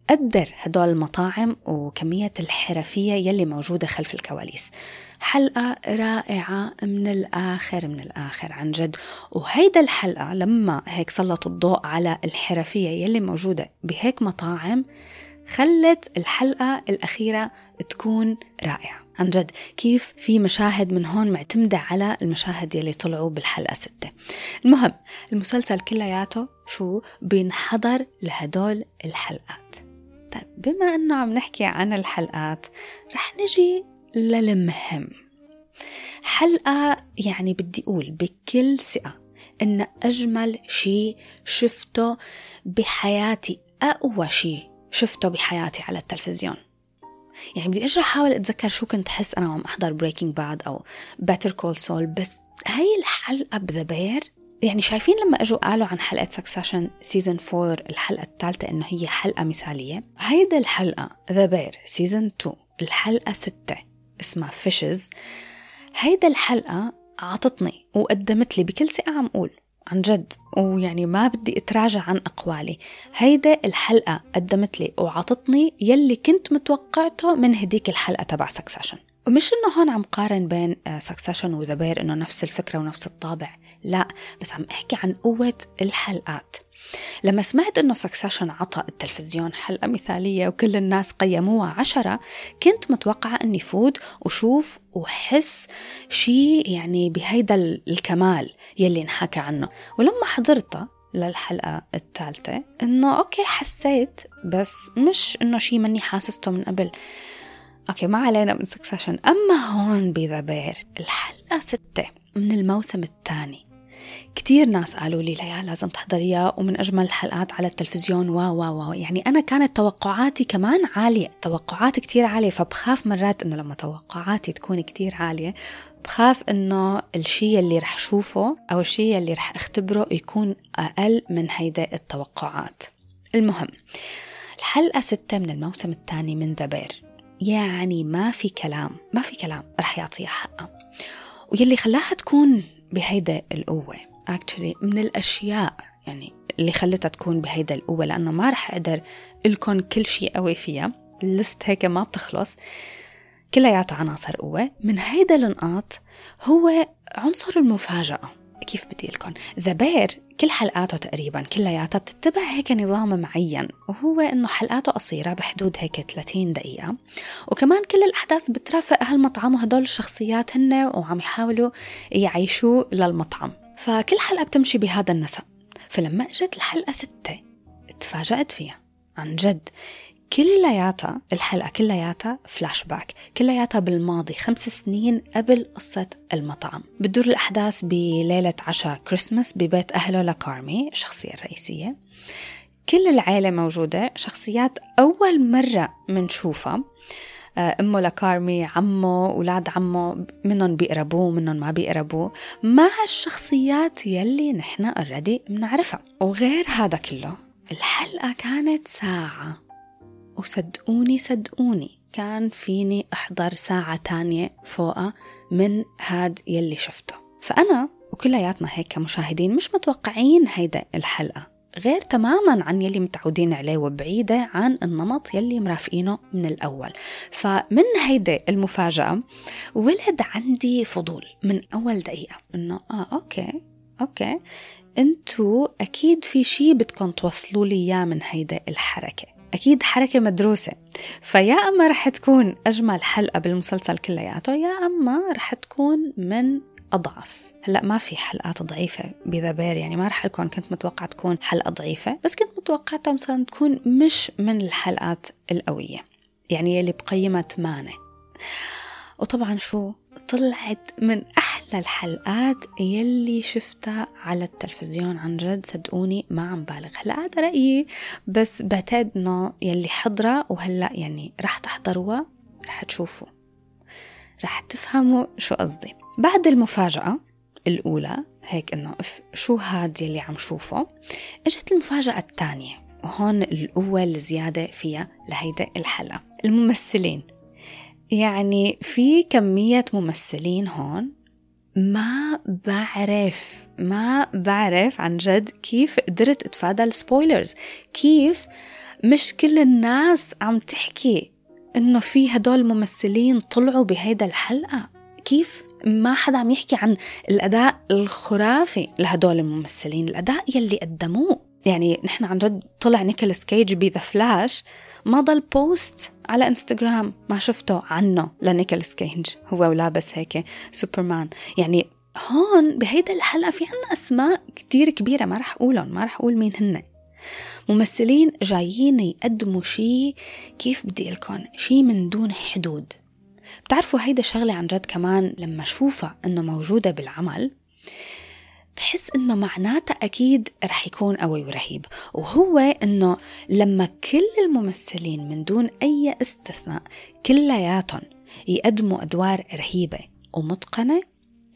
قدر هدول المطاعم وكمية الحرفية يلي موجودة خلف الكواليس. حلقة رائعة من الآخر من الآخر عن جد. وهيدا الحلقة لما هيك سلطوا الضوء على الحرفية يلي موجودة بهيك مطاعم خلت الحلقة الأخيرة تكون رائعة. عن جد كيف في مشاهد من هون معتمدة على المشاهد يلي طلعوا بالحلقة ستة. المهم المسلسل كلياته شو؟ بينحضر لهدول الحلقات. طيب بما أنه عم نحكي عن الحلقات رح نجي للمهم حلقة يعني بدي أقول بكل ثقة إن أجمل شيء شفته بحياتي أقوى شيء شفته بحياتي على التلفزيون. يعني بدي ارجع احاول أتذكر شو كنت أحس أنا وعم أحضر Breaking Bad أو Better Call Saul بس هاي الحلقة ب The Bear. يعني شايفين لما إجوا قالوا عن حلقة Succession season 4 الحلقة الثالثة إنه هي حلقة مثالية. هيدا الحلقة The Bear season 2 الحلقة 6 اسمها Fishes هيدا الحلقة عطتني وقدمت لي بكل ثقه عم أقول عن جد ويعني ما بدي أتراجع عن أقوالي. هيدا الحلقة قدمت لي وعطتني يلي كنت متوقعته من هديك الحلقة تبع Succession ومش إنه هون عم قارن بين Succession و The Bear إنه نفس الفكرة ونفس الطابع لا بس عم أحكي عن قوة الحلقات. لما سمعت إنه Succession عطى التلفزيون حلقة مثالية وكل الناس قيموها عشرة كنت متوقعة إني فوت وشوف وحس شيء يعني بهيدا الكمال يلي انحكى عنه. ولما حضرتها للحلقة الثالثة إنه okay حسيت بس مش إنه شيء مني حاسسته من قبل. okay ما علينا من Succession أما هون ب The Bear الحلقة ستة من الموسم الثاني. كتير ناس قالوا لي ليا لازم تحضريها ومن أجمل الحلقات على التلفزيون. و و و يعني أنا كانت توقعاتي كمان عالية توقعات كتير عالية. فبخاف مرات إنه لما توقعاتي تكون كتير عالية بخاف إنه الشيء اللي رح شوفه أو الشيء اللي رح أختبره يكون أقل من هيدا التوقعات. المهم الحلقة ستة من الموسم الثاني من ذا يعني ما في كلام ما في كلام رح يعطيها حقها ويلي خلاها تكون بهيدا القوة. Actually من الأشياء يعني اللي خلتها تكون بهيدا القوة لأنه ما رح أقدر لكم كل شيء قوي فيها. ال list هيك ما بتخلص. كلياتها عناصر قوة. من هيدا النقاط هو عنصر المفاجأة. كيف بدي قلكم The Bear كل حلقاته تقريبا كلياتها بتتبع هيك نظام معين وهو إنه حلقاته قصيرة بحدود هيك 30 دقيقة. وكمان كل الأحداث بترافق هالمطعم وهدول الشخصيات هن وعم يحاولوا يعيشوا للمطعم. فكل حلقة بتمشي بهذا النسق فلما إجت الحلقة ستة تفاجأت فيها. عن جد. كلياتها الحلقة كلياتها فلاش باك كلياتها بالماضي خمس سنين قبل قصة المطعم. بتدور الأحداث بليلة عشاء كريسمس ببيت أهله لكارمي الشخصية الرئيسية. كل العائلة موجودة شخصيات أول مرة منشوفها آه، أمه لكارمي عمه أولاد عمه منهم بيقربوه منهم ما بيقربوه. مع الشخصيات يلي نحن already بنعرفها. وغير هذا كله الحلقة كانت ساعة. وصدقوني صدقوني. كان فيني أحضر ساعة تانية فوقها من هاد يلي شفته. فأنا وكلياتنا هيك كمشاهدين مش متوقعين هيدا الحلقة. غير تماما عن يلي متعودين عليه وبعيدة عن النمط يلي مرافقينه من الأول. فمن هيدا المفاجأة ولد عندي فضول من أول دقيقة. إنه آه أوكي Okay. انتو أكيد في شي بدكم توصلوا لي إياه من هيدا الحركة. أكيد حركة مدروسة. فيا أما رح تكون أجمل حلقة بالمسلسل كلياته يا أما رح تكون من أضعف. هلأ ما في حلقات ضعيفة ب The Bear يعني ما رح أكون كنت متوقعة تكون حلقة ضعيفة بس كنت متوقعتها مثلا تكون مش من الحلقات القوية يعني يلي بقيمة ثمانية وطبعا شو؟ طلعت من أحلى الحلقات يلي شفتها على التلفزيون. عن جد صدقوني ما عم بالغ هلا هذا رأيي بس بعتقد إنه يلي حضرة وهلأ يعني رح تحضروها رح تشوفوا رح تفهموا شو قصدي. بعد المفاجأة الأولى هيك إنه شو هاد يلي عم شوفه إجت المفاجأة الثانية وهون القوة الزيادة فيها لهيدا الحلقة. الممثلين يعني في كمية ممثلين هون ما بعرف ما بعرف عن جد كيف قدرت اتفادى ال spoilers. كيف مش كل الناس عم تحكي إنه في هدول الممثلين طلعوا بهيدا الحلقة؟ كيف ما حدا عم يحكي عن الأداء الخرافي لهدول الممثلين الأداء يلي قدموه؟ يعني نحن عن جد طلع نيكولاس كيج ب The Flash ما ضل post على انستغرام ما شفته عنه لنيكولاس كيج. هو ولابس هيك سوبرمان. يعني هون بهيدا الحلقة في عنا أسماء كتير كبيرة ما رح أقولهم ما رح أقول مين هن. ممثلين جايين يقدموا شي كيف بدي قلكم شي من دون حدود. بتعرفوا هيدا شغلة عن جد كمان لما أشوفها إنه موجودة بالعمل؟ بحس إنه معناتها أكيد رح يكون قوي ورهيب وهو إنه لما كل الممثلين من دون أي استثناء كلياتهم يقدموا أدوار رهيبة ومتقنة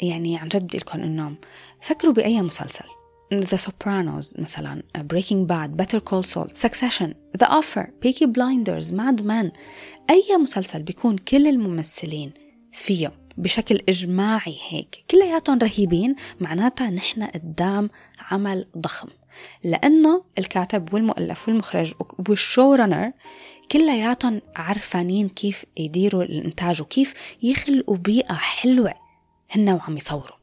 يعني عن جد بدي لكم إنه فكروا بأي مسلسل. The Sopranos مثلا Breaking Bad Better Call Saul Succession The Offer Peaky Blinders Mad Men أي مسلسل بيكون كل الممثلين فيه. بشكل إجماعي هيك. كلياتهم رهيبين معناتها نحن قدام عمل ضخم. لأنه الكاتب والمؤلف والمخرج والشو رانر كلياتهم عرفانين كيف يديروا الإنتاج وكيف يخلقوا بيئة حلوة هن وعم يصوروا.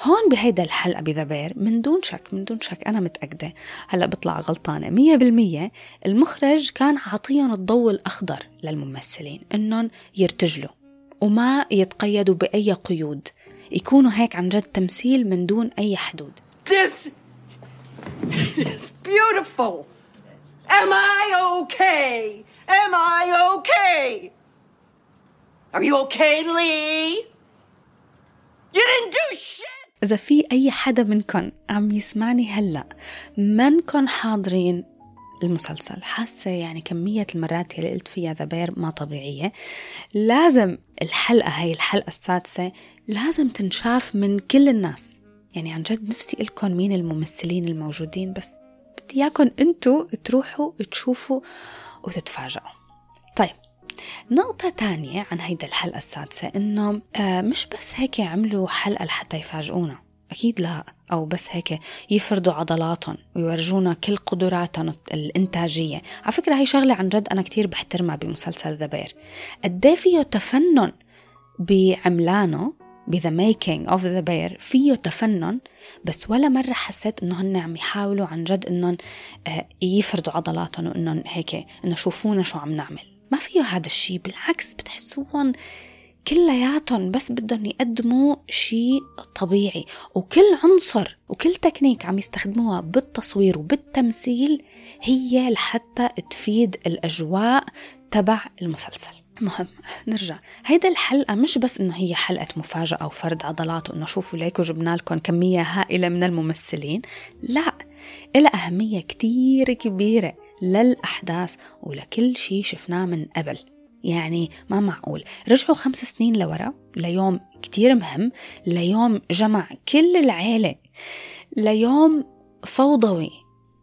هون بهيدا الحلقة بذبير من دون شك من دون شك أنا متأكدة هلأ بطلع غلطانة. مية بالمية المخرج كان عاطيهم الضوء الأخضر للممثلين إنهم يرتجلوا. وما يتقيدوا بأي قيود يكونوا هيك عن جد تمثيل من دون أي حدود This is beautiful. Am I okay? Am I okay? Are you okay, Lee? You didn't do shit! إذا في أي حدا منكم عم يسمعني هلأ منكم حاضرين المسلسل. حاسة يعني كمية المرات اللي قلت فيها ذبير ما طبيعية. لازم الحلقة هاي الحلقة السادسة لازم تنشاف من كل الناس. يعني عن جد نفسي لكم مين الممثلين الموجودين بس بدي إياكم انتو تروحوا تشوفوا وتتفاجئوا. طيب نقطة تانية عن هيدا الحلقة السادسة إنه آه مش بس هيك عملوا حلقة لحتى يفاجئونا. أكيد لا أو بس هيك يفرضوا عضلاتهم ويورجونا كل قدراتهم الإنتاجية. على فكرة هي شغلة عن جد أنا كتير بحترمها بمسلسل ذا بير قد فيه تفنن بعملانه ب the making of The Bear فيه تفنن بس ولا مرة حسيت إنه هن عم يحاولوا عن جد إنهم آه، يفردوا عضلاتهم وإنهم هيك إنه شوفونا شو عم نعمل. ما فيه هذا الشيء بالعكس بتحسوهم كلياتهم بس بدهم يقدموا شيء طبيعي وكل عنصر وكل تكنيك عم يستخدموها بالتصوير وبالتمثيل هي لحتى تفيد الأجواء تبع المسلسل. مهم نرجع. هيدا الحلقة مش بس إنه هي حلقة مفاجأة وفرد عضلات وإنه شوفوا ليكو جبنا لكم كمية هائلة من الممثلين لا. إلها أهمية كتير كبيرة للأحداث ولكل شيء شفناه من قبل. يعني ما معقول. رجعوا خمس سنين لورا ليوم كتير مهم ليوم جمع كل العيلة ليوم فوضوي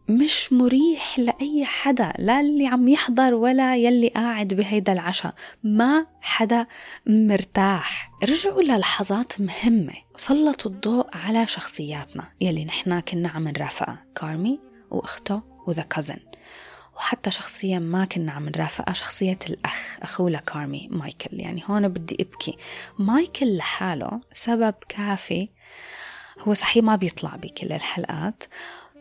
مش مريح لأي حدا لا اللي عم يحضر ولا يلي قاعد بهيدا العشاء ما حدا مرتاح. رجعوا للحظات مهمة وسلطوا الضوء على شخصياتنا يلي نحنا كنا عم نرافقها كارمي وأخته وذا كازن وحتى شخصية ما كنا عم نرافقها شخصية الأخ أخوه لكارمي مايكل. يعني هون بدي أبكي. مايكل لحاله سبب كافي هو صحيح ما بيطلع بكل الحلقات.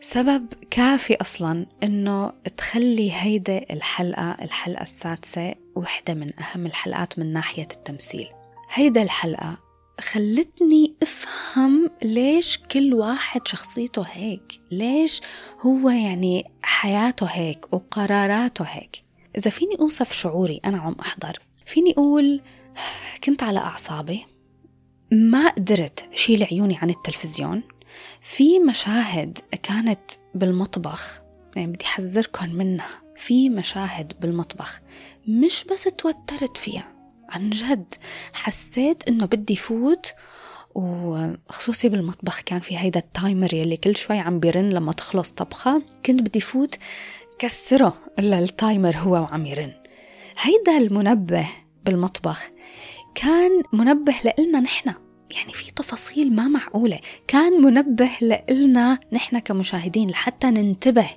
سبب كافي أصلا إنه تخلي هيدا الحلقة الحلقة السادسة وحدة من أهم الحلقات من ناحية التمثيل. هيدا الحلقة خلتني أفهم ليش كل واحد شخصيته هيك؟ ليش هو يعني حياته هيك وقراراته هيك؟ إذا فيني أوصف شعوري أنا عم أحضر. فيني أقول كنت على أعصابي. ما قدرت شيل عيوني عن التلفزيون. في مشاهد كانت بالمطبخ يعني بدي أحذركم منها. في مشاهد بالمطبخ. مش بس توترت فيها. عن جد. حسيت إنه بدي فوت وخصوصي بالمطبخ كان في هيدا ال timer يلي كل شوي عم بيرن لما تخلص طبخة. كنت بدي فوت كسره إلا التايمر هو وعم يرن. هيدا المنبه بالمطبخ كان منبه لإلنا نحن يعني في تفاصيل ما معقولة. كان منبه لإلنا نحن كمشاهدين لحتى ننتبه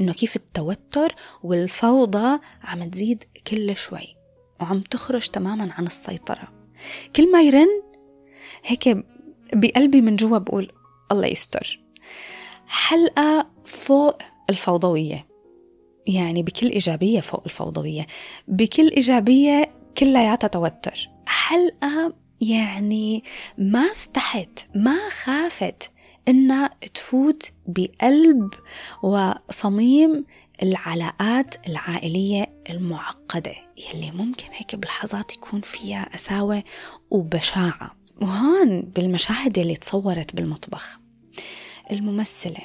إنه كيف التوتر والفوضى عم تزيد كل شوي. وعم تخرج تماما عن السيطرة. كل ما يرن هيك بقلبي من جوا بقول الله يستر. حلقة فوق الفوضوية. يعني بكل إيجابية فوق الفوضوية. بكل إيجابية كلياتها توتر. حلقة يعني ما استحت ما خافت إنها تفوت بقلب وصميم العلاقات العائلية المعقدة يلي ممكن هيك بلحظات يكون فيها قساوة وبشاعة. وهون بالمشاهد يلي تصورت بالمطبخ. الممثلة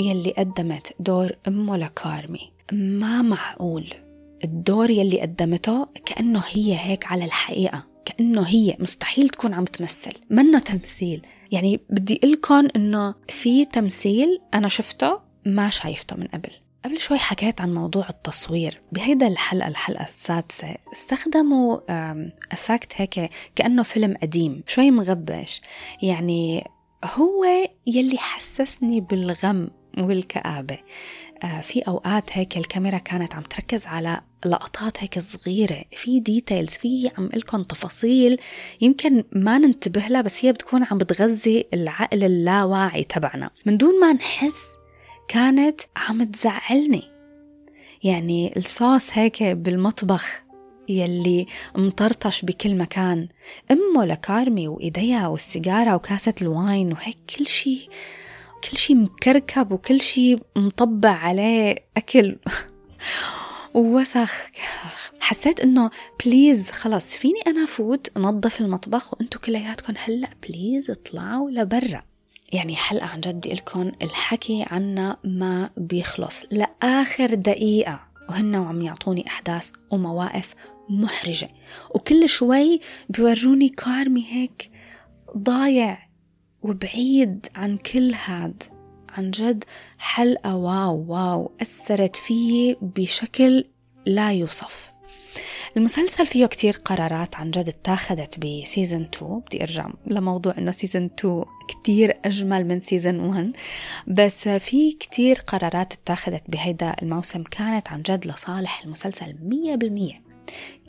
يلي قدمت دور أمه لكارمي. ما معقول. الدور يلي قدمته كأنه هي هيك على الحقيقة. كأنه هي مستحيل تكون عم تمثل. منه تمثيل. يعني بدي لكم إنه في تمثيل أنا شفته ما شايفته من قبل. قبل شوي حكيت عن موضوع التصوير. بهيدا الحلقة الحلقة السادسة استخدموا effect هيك كأنه فيلم قديم شوي مغبش. يعني هو يلي حسسني بالغم والكآبة. آه، في أوقات هيك الكاميرا كانت عم تركز على لقطات هيك صغيرة في details في عم لكم تفاصيل يمكن ما ننتبه لها بس هي بتكون عم بتغذي العقل اللاواعي تبعنا. من دون ما نحس كانت عم تزعلني. يعني الصوص هيك بالمطبخ يلي مطرطش بكل مكان. أمه لكارمي وإيديها والسيجارة وكاسة ال wine وهيك كل شي كل شي مكركب وكل شي مطبع عليه أكل. ووسخ. حسيت إنه please خلص فيني أنا فوت انظف المطبخ وانتو كلياتكم هلأ please اطلعوا لبرا. يعني حلقة عن جد لكم الحكي عنها ما بيخلص. لآخر دقيقة وهن وعم يعطوني أحداث ومواقف محرجة. وكل شوي بيوروني كارمي هيك ضايع وبعيد عن كل هاد. عن جد حلقة wow wow أثرت فيي بشكل لا يوصف. المسلسل فيه كتير قرارات عن جد اتاخدت ب season 2 بدي أرجع لموضوع إنه season 2 كتير أجمل من season 1 بس في كتير قرارات اتاخدت بهيدا الموسم كانت عن جد لصالح المسلسل 100%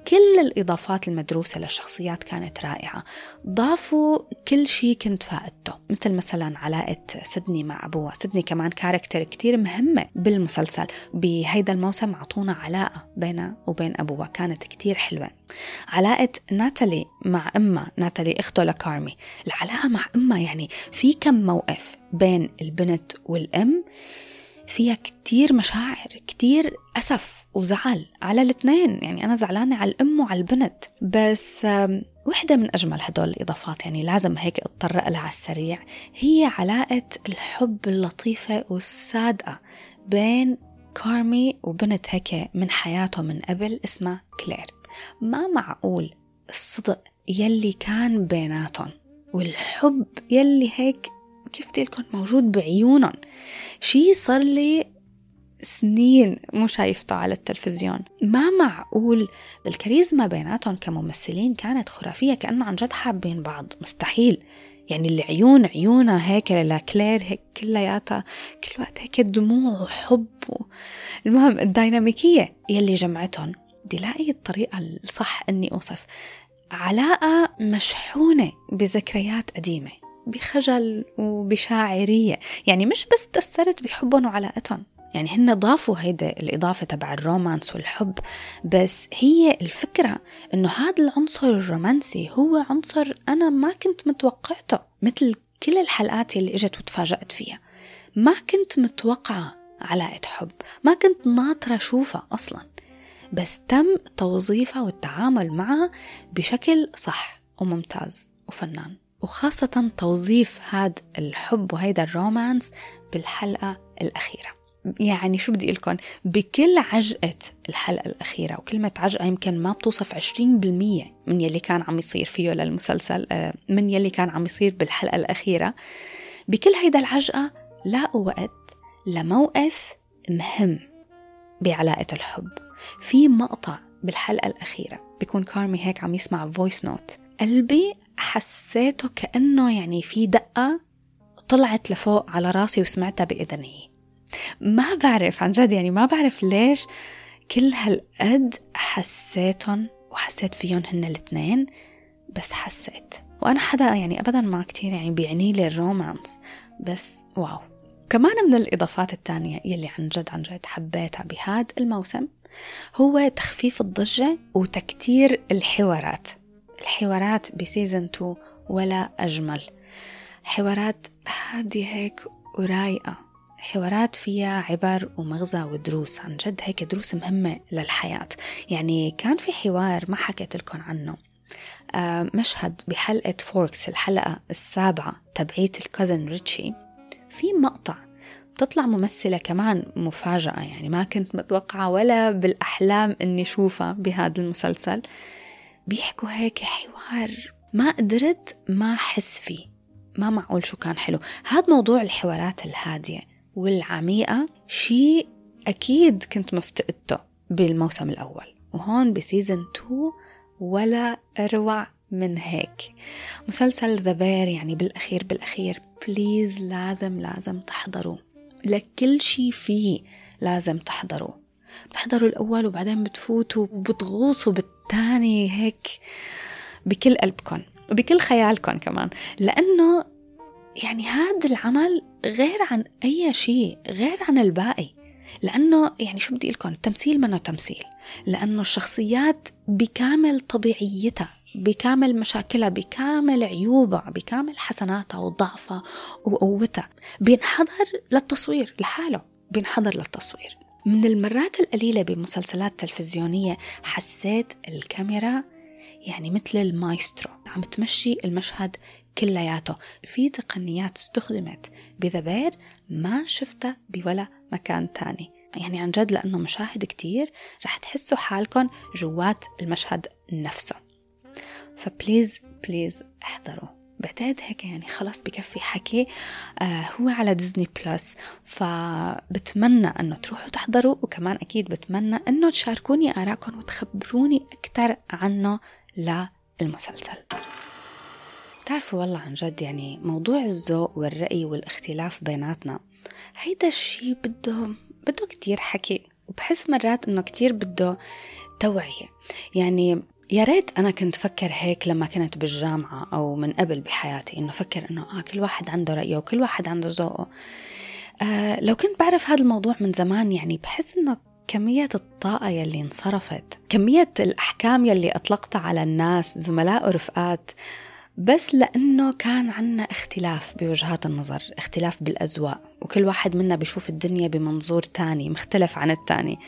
كل الإضافات المدروسة للشخصيات كانت رائعة. ضافوا كل شيء كنت فائدته مثل مثلا علاقة سدني مع أبوها سدني كمان كاركتر كتير مهمة بالمسلسل. بهيدا الموسم عطونا علاقة بينها وبين أبوها كانت كتير حلوة. علاقة ناتالي مع أمها ناتالي أخته لكارمي. العلاقة مع أمها يعني في كم موقف بين البنت والأم فيها كتير مشاعر كتير أسف وزعل على الاثنين. يعني أنا زعلانة على الأم وعلى البنت. بس وحدة من أجمل هدول الإضافات. يعني لازم هيك أتطرق لها على السريع. هي علاقة الحب اللطيفة والصادقة بين كارمي وبنت هيك من حياته من قبل اسمها كلير. ما معقول الصدق يلي كان بيناتهم والحب يلي هيك كيف لكم موجود بعيونهم. شي صار لي سنين مو شايفته على التلفزيون. ما معقول. الكاريزما بيناتهم كممثلين كانت خرافية كأنه عن جد حابين بعض. مستحيل. يعني العيون عيونها هيك لكلير هيك كلياتها كل وقت هيك دموع وحب المهم الديناميكية يلي جمعتهم. بدي لاقي الطريقة الصح إني أوصف. علاقة مشحونة بذكريات قديمة. بخجل وبشاعرية. يعني مش بس تأثرت بحبهم وعلاقتهم يعني هن ضافوا هيدا الإضافة تبع الرومانس والحب بس هي الفكرة إنه هذا العنصر الرومانسي هو عنصر أنا ما كنت متوقعته مثل كل الحلقات اللي إجت وتفاجأت فيها. ما كنت متوقعة علاقة حب ما كنت ناطرة أشوفها أصلا. بس تم توظيفها والتعامل معها بشكل صح وممتاز وفنان. وخاصة توظيف هذا الحب وهيدا الرومانس بالحلقة الأخيرة. يعني شو بدي لكم بكل عجقة الحلقة الأخيرة وكلمة عجقة يمكن ما بتوصف 20% من يلي كان عم يصير فيه للمسلسل آه، من يلي كان عم يصير بالحلقة الأخيرة. بكل هيدا العجقة لاقوا وقت لموقف مهم بعلاقة الحب. في مقطع بالحلقة الأخيرة بيكون كارمي هيك عم يسمع voice note قلبي حسيته كأنه يعني في دقة طلعت لفوق على راسي وسمعتها بإذني. ما بعرف عن جد يعني ما بعرف ليش كل هالقد حسيتهم وحسيت فيهم هن الاثنين بس حسيت. وأنا حدا يعني أبدا ما كتير يعني بيعني لي الرومانس بس واو. كمان من الإضافات الثانية يلي عن جد عن جد حبيتها بهذا الموسم هو تخفيف الضجة وتكتير الحوارات. الحوارات بسيزن 2 ولا أجمل. حوارات هادية هيك ورايقة. حوارات فيها عبر ومغزى ودروس. عن جد هيك دروس مهمة للحياة. يعني كان في حوار ما حكيت لكم عنه. آه مشهد بحلقة فوركس الحلقة السابعة تبعيت الكازن ريتشي. في مقطع بتطلع ممثلة كمان مفاجأة. يعني ما كنت متوقعة ولا بالأحلام إني أشوفها بهذا المسلسل. بيحكوا هيك حوار ما قدرت ما أحس فيه. ما معقول شو كان حلو. هذا موضوع الحوارات الهادية والعميقة شيء أكيد كنت مفتقدته بالموسم الأول. وهون ب season 2 ولا أروع من هيك. مسلسل The Bear يعني بالأخير بالأخير please لازم لازم تحضروا. لكل شي فيه لازم تحضروا. بتحضروا الأول وبعدين بتفوتوا وبتغوصوا بالتاني هيك بكل قلبكم وبكل خيالكم كمان. لأنه يعني هذا العمل غير عن أي شيء غير عن الباقي. لأنه يعني شو بدي لكم التمثيل منه تمثيل. لأنه الشخصيات بكامل طبيعيتها بكامل مشاكلها بكامل عيوبها بكامل حسناتها وضعفها وقوتها بينحضر للتصوير لحاله بينحضر للتصوير. من المرات القليلة بمسلسلات تلفزيونية حسيت الكاميرا يعني مثل المايسترو. عم تمشي المشهد كلياته. في تقنيات استخدمت ب The Bear ما شفتها بولا مكان تاني. يعني عن جد لأنه مشاهد كتير رح تحسوا حالكم جوات المشهد نفسه. ف please please احضروا. بعتقد هيك يعني خلاص بكفي حكي آه هو على Disney Plus. فبتمنى إنه تروحوا تحضروا وكمان أكيد بتمنى إنه تشاركوني آرائكم وتخبروني أكثر عنه للمسلسل. بتعرفوا والله عن جد يعني موضوع الذوق والرأي والاختلاف بيناتنا هيدا الشي بده بده كتير حكي. وبحس مرات إنه كتير بده توعية. يعني يا ريت أنا كنت فكر هيك لما كنت بالجامعة أو من قبل بحياتي إنه فكر إنه آه كل واحد عنده رأيه وكل واحد عنده ذوقه. آه لو كنت بعرف هذا الموضوع من زمان يعني بحس إنه كمية الطاقة يلي انصرفت كمية الأحكام يلي أطلقتها على الناس زملاء ورفقات بس لأنه كان عنا اختلاف بوجهات النظر اختلاف بالأذواق وكل واحد منا بيشوف الدنيا بمنظور تاني مختلف عن التاني.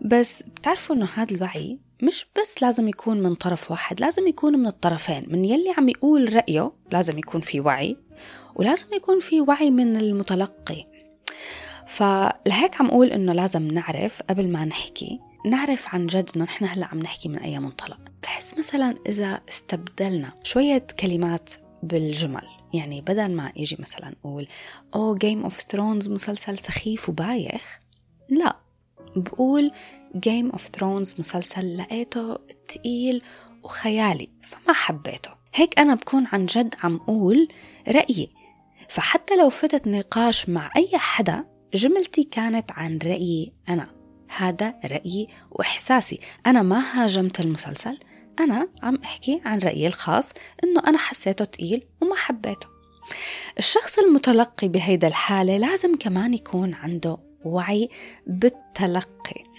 بس بتعرفوا إنه هذا الوعي مش بس لازم يكون من طرف واحد لازم يكون من الطرفين من يلي عم يقول رأيه لازم يكون في وعي ولازم يكون في وعي من المتلقي. فلهيك عم أقول إنه لازم نعرف قبل ما نحكي نعرف عن جد إنه نحن هلأ عم نحكي من أي منطلق. بحس مثلا إذا استبدلنا شوية كلمات بالجمل يعني بدل ما يجي مثلا أقول أو Game of Thrones مسلسل سخيف وبايخ. لا بقول Game of Thrones مسلسل لقيته تقيل وخيالي فما حبيته. هيك أنا بكون عن جد عم أقول رأيي. فحتى لو فتت نقاش مع أي حدا جملتي كانت عن رأيي أنا. هذا رأيي وإحساسي. أنا ما هاجمت المسلسل أنا عم أحكي عن رأيي الخاص إنه أنا حسيته تقيل وما حبيته. الشخص المتلقي بهيدا الحالة لازم كمان يكون عنده وعي بالتلقي.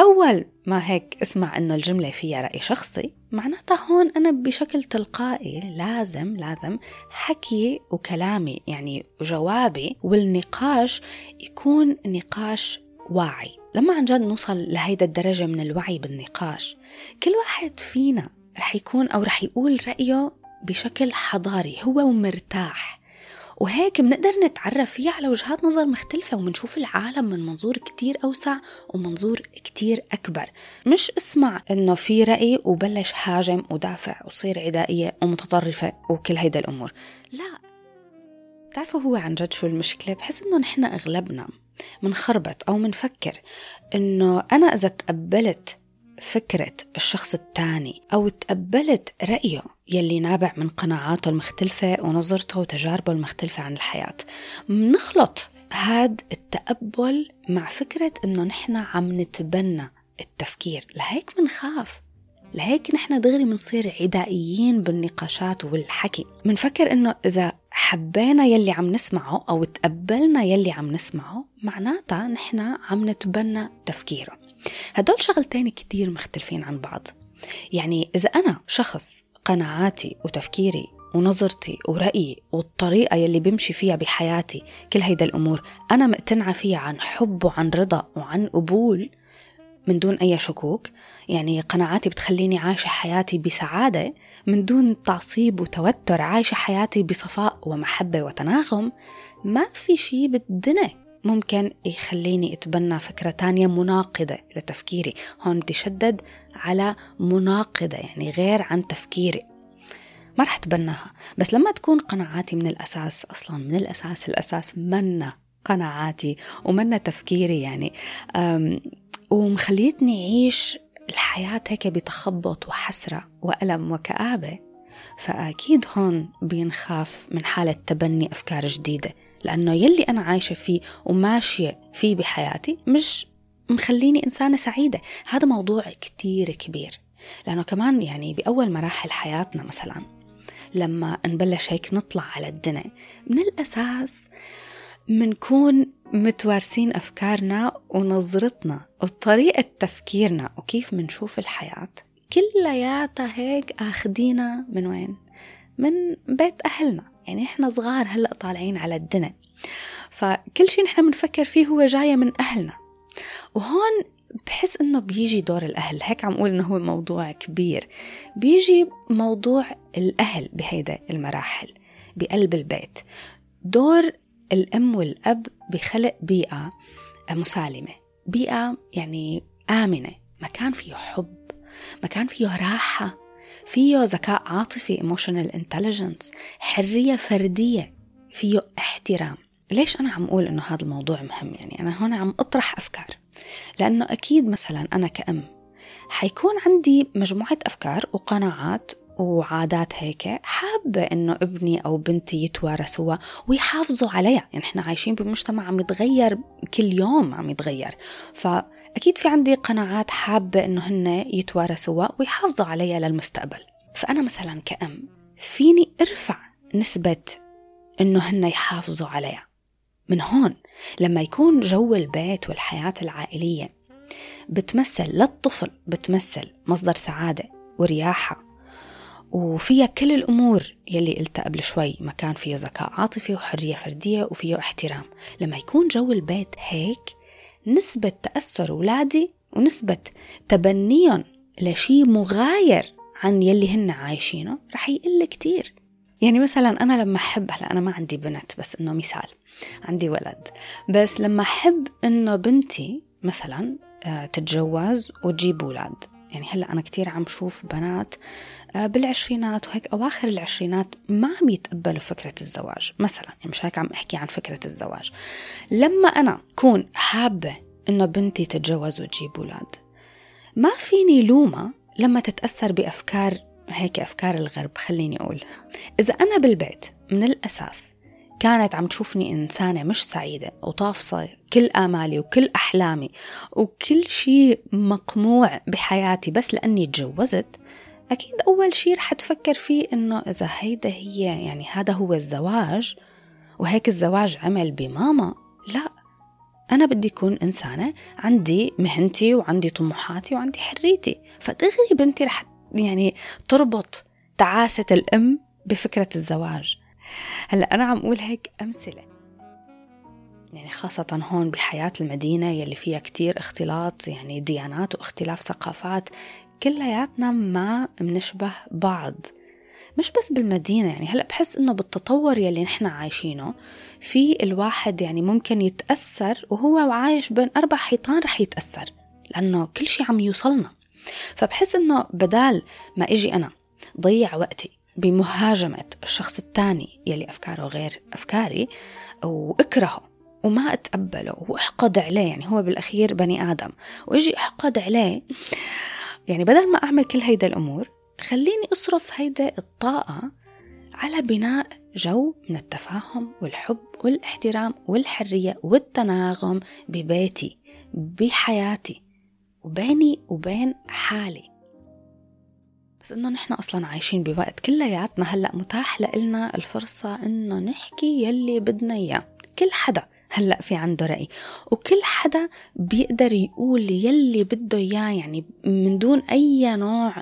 أول ما هيك اسمع إنه الجملة فيها رأي شخصي معناتها هون أنا بشكل تلقائي لازم لازم حكي وكلامي يعني جوابي والنقاش يكون نقاش واعي. لما عن جد نوصل لهيدا الدرجة من الوعي بالنقاش كل واحد فينا رح يكون أو رح يقول رأيه بشكل حضاري هو ومرتاح. وهيك بنقدر نتعرف فيه على وجهات نظر مختلفة ومنشوف العالم من منظور كتير أوسع ومنظور كتير أكبر. مش اسمع إنه في رأي وبلش هاجم ودافع وصير عدائية ومتطرفة وكل هيدا الأمور. لا. بتعرفوا هو عن جد شو المشكلة؟ بحس إنه نحن أغلبنا منخربط أو منفكر إنه أنا إذا تقبلت فكرة الشخص الثاني أو تقبلت رأيه يلي نابع من قناعاته المختلفة ونظرته وتجاربه المختلفة عن الحياة. منخلط هاد التقبل مع فكرة إنه نحن عم نتبنى التفكير. لهيك منخاف. لهيك نحن دغري منصير عدائيين بالنقاشات والحكي. منفكر إنه إذا حبينا يلي عم نسمعه أو تقبلنا يلي عم نسمعه معناتها نحن عم نتبنى تفكيره. هدول شغلتين كتير مختلفين عن بعض. يعني إذا أنا شخص قناعاتي وتفكيري ونظرتي ورأيي والطريقة يلي بمشي فيها بحياتي كل هيدا الأمور أنا مقتنعة فيها عن حب وعن رضا وعن قبول من دون أي شكوك. يعني قناعاتي بتخليني عايشة حياتي بسعادة من دون تعصيب وتوتر عايشة حياتي بصفاء ومحبة وتناغم. ما في شي بالدنيا ممكن يخليني أتبنى فكرة تانية مناقضة لتفكيري. هون بدي شدد على مناقضة يعني غير عن تفكيري. ما رح أتبناها بس لما تكون قناعاتي من الأساس أصلا من الأساس الأساس منا قناعاتي ومنا تفكيري يعني ومخليتني أعيش الحياة هيك بتخبط وحسرة وألم وكآبة فأكيد هون بينخاف من حالة تبني أفكار جديدة. لأنه يلي أنا عايشة فيه وماشية فيه بحياتي مش مخليني إنسانة سعيدة. هذا موضوع كتير كبير. لأنه كمان يعني بأول مراحل حياتنا مثلا لما نبلش هيك نطلع على الدنيا من الأساس منكون متوارثين أفكارنا ونظرتنا وطريقة تفكيرنا وكيف منشوف الحياة كلياتها هيك أخدينا من وين؟ من بيت أهلنا. يعني إحنا صغار هلأ طالعين على الدنيا. فكل شيء نحن بنفكر فيه هو جاية من أهلنا. وهون بحس إنه بيجي دور الأهل. هيك عم أقول إنه هو موضوع كبير. بيجي موضوع الأهل بهيدا المراحل بقلب البيت. دور الأم والأب بخلق بيئة مسالمة. بيئة يعني آمنة. مكان فيه حب مكان فيه راحة. فيه ذكاء عاطفي emotional intelligence حرية فردية فيه احترام. ليش أنا عم أقول إنه هذا الموضوع مهم؟ يعني أنا هون عم أطرح أفكار. لأنه أكيد مثلا أنا كأم حيكون عندي مجموعة أفكار وقناعات وعادات هيك حابة إنه ابني أو بنتي يتوارثوها ويحافظوا عليها. يعني إحنا عايشين بمجتمع عم يتغير كل يوم عم يتغير. فأكيد في عندي قناعات حابة إنه هن يتوارثوها ويحافظوا عليها للمستقبل. فأنا مثلا كأم فيني أرفع نسبة إنه هن يحافظوا عليها. من هون لما يكون جو البيت والحياة العائلية بتمثل للطفل بتمثل مصدر سعادة ورياحة وفيها كل الأمور يلي قلتها قبل شوي مكان فيه ذكاء عاطفي وحرية فردية وفيه احترام. لما يكون جو البيت هيك نسبة تأثر أولادي ونسبة تبنيهم لشي مغاير عن يلي هن عايشينه رح يقل كتير. يعني مثلا أنا لما أحب هلأ أنا ما عندي بنت بس إنه مثال عندي ولد. بس لما أحب إنه بنتي مثلا آه، تتجوز وتجيب أولاد. يعني هلأ أنا كتير عم شوف بنات بالعشرينات وهيك أواخر العشرينات ما عم يتقبلوا فكرة الزواج. مثلا يعني مش هيك عم أحكي عن فكرة الزواج. لما أنا كون حابة إنه بنتي تتجوز وتجيب أولاد ما فيني لومة لما تتأثر بأفكار هيك أفكار الغرب خليني أقول. إذا أنا بالبيت من الأساس كانت عم تشوفني إنسانة مش سعيدة وطافصة كل آمالي وكل أحلامي وكل شيء مقموع بحياتي بس لأني تجوزت أكيد أول شيء رح تفكر فيه إنه إذا هيدا هي يعني هذا هو الزواج وهيك الزواج عمل بماما لا. أنا بدي أكون إنسانة عندي مهنتي وعندي طموحاتي وعندي حريتي. فدغري بنتي رح يعني تربط تعاسة الأم بفكرة الزواج. هلا أنا عم أقول هيك أمثلة. يعني خاصة هون بحياة المدينة يلي فيها كتير اختلاط يعني ديانات واختلاف ثقافات كلياتنا ما منشبه بعض. مش بس بالمدينة يعني هلأ بحس إنه بالتطور يلي نحن عايشينه في الواحد يعني ممكن يتأثر وهو عايش بين أربع حيطان رح يتأثر لأنه كل شي عم يوصلنا. فبحس إنه بدال ما إجي أنا ضيع وقتي بمهاجمة الشخص الثاني يلي أفكاره غير أفكاري وأكرهه وما أتقبله وأحقد عليه يعني هو بالأخير بني آدم. وإجي أحقد عليه يعني بدل ما أعمل كل هيدا الأمور خليني أصرف هيدا الطاقة على بناء جو من التفاهم والحب والاحترام والحرية والتناغم ببيتي بحياتي وبيني وبين حالي. بس إنه نحن أصلا عايشين بوقت كلياتنا هلأ متاح لنا الفرصة إنه نحكي يلي بدنا إياه كل حدا. هلأ في عنده رأي. وكل حدا بيقدر يقول يلي بده إياه يعني من دون أي نوع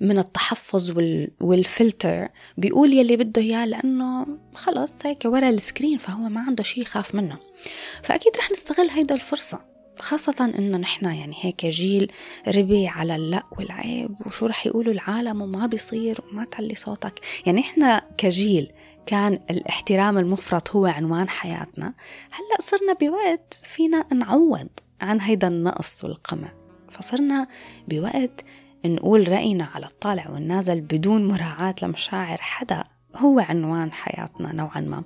من التحفظ والفلتر بيقول يلي بده إياه لأنه خلص هيك ورا السكرين فهو ما عنده شيء يخاف منه. فأكيد رح نستغل هيدا الفرصة خاصة إنه نحن يعني هيك جيل ربي على اللأ والعيب وشو رح يقولوا العالم وما بيصير وما تعلي صوتك. يعني إحنا كجيل كان الاحترام المفرط هو عنوان حياتنا. هلأ صرنا بوقت فينا نعوض عن هيدا النقص والقمع. فصرنا بوقت نقول رأينا على الطالع والنازل بدون مراعاة لمشاعر حدا هو عنوان حياتنا نوعا ما.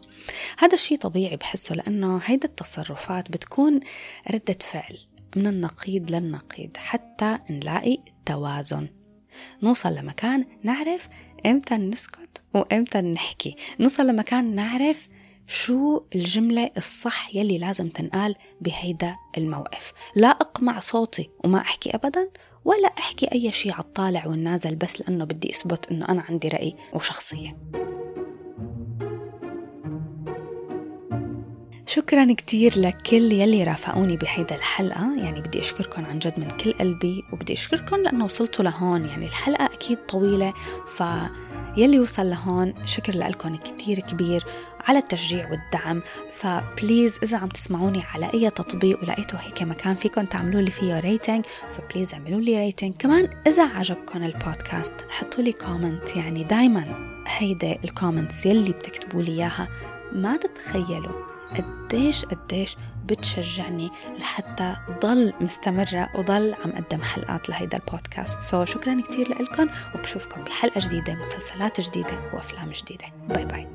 هذا الشيء طبيعي بحسه لأنه هيدا التصرفات بتكون ردة فعل من النقيض للنقيض حتى نلاقي توازن. نوصل لمكان نعرف إمتى نسكت وإمتى نحكي؟ نوصل لمكان نعرف شو الجملة الصح يلي لازم تنقال بهيدا الموقف. لا أقمع صوتي وما أحكي أبدا ولا أحكي أي شيء على الطالع والنازل بس لأنه بدي أثبت أنه أنا عندي رأي وشخصية. شكرا كتير لكل يلي رافقوني بهيدا الحلقة. يعني بدي أشكركم عن جد من كل قلبي وبدي أشكركم لأنه وصلتوا لهون. يعني الحلقة أكيد طويلة ف يلي وصل لهون شكر لكم كتير كبير على التشجيع والدعم. ف please إذا عم تسمعوني على أي تطبيق ولقيتوا هيك مكان فيكم تعملوا لي فيه rating ف please اعملوا لي rating كمان إذا عجبكم البودكاست حطوا لي comment يعني دايما هيدا ال comments يلي بتكتبوا لي إياها. ما تتخيلوا قديش قديش بتشجعني لحتى ضل مستمرة وضل عم قدم حلقات لهيدا البودكاست. so so, شكرا كتير لكم وبشوفكم بحلقة جديدة مسلسلات جديدة وأفلام جديدة. bye bye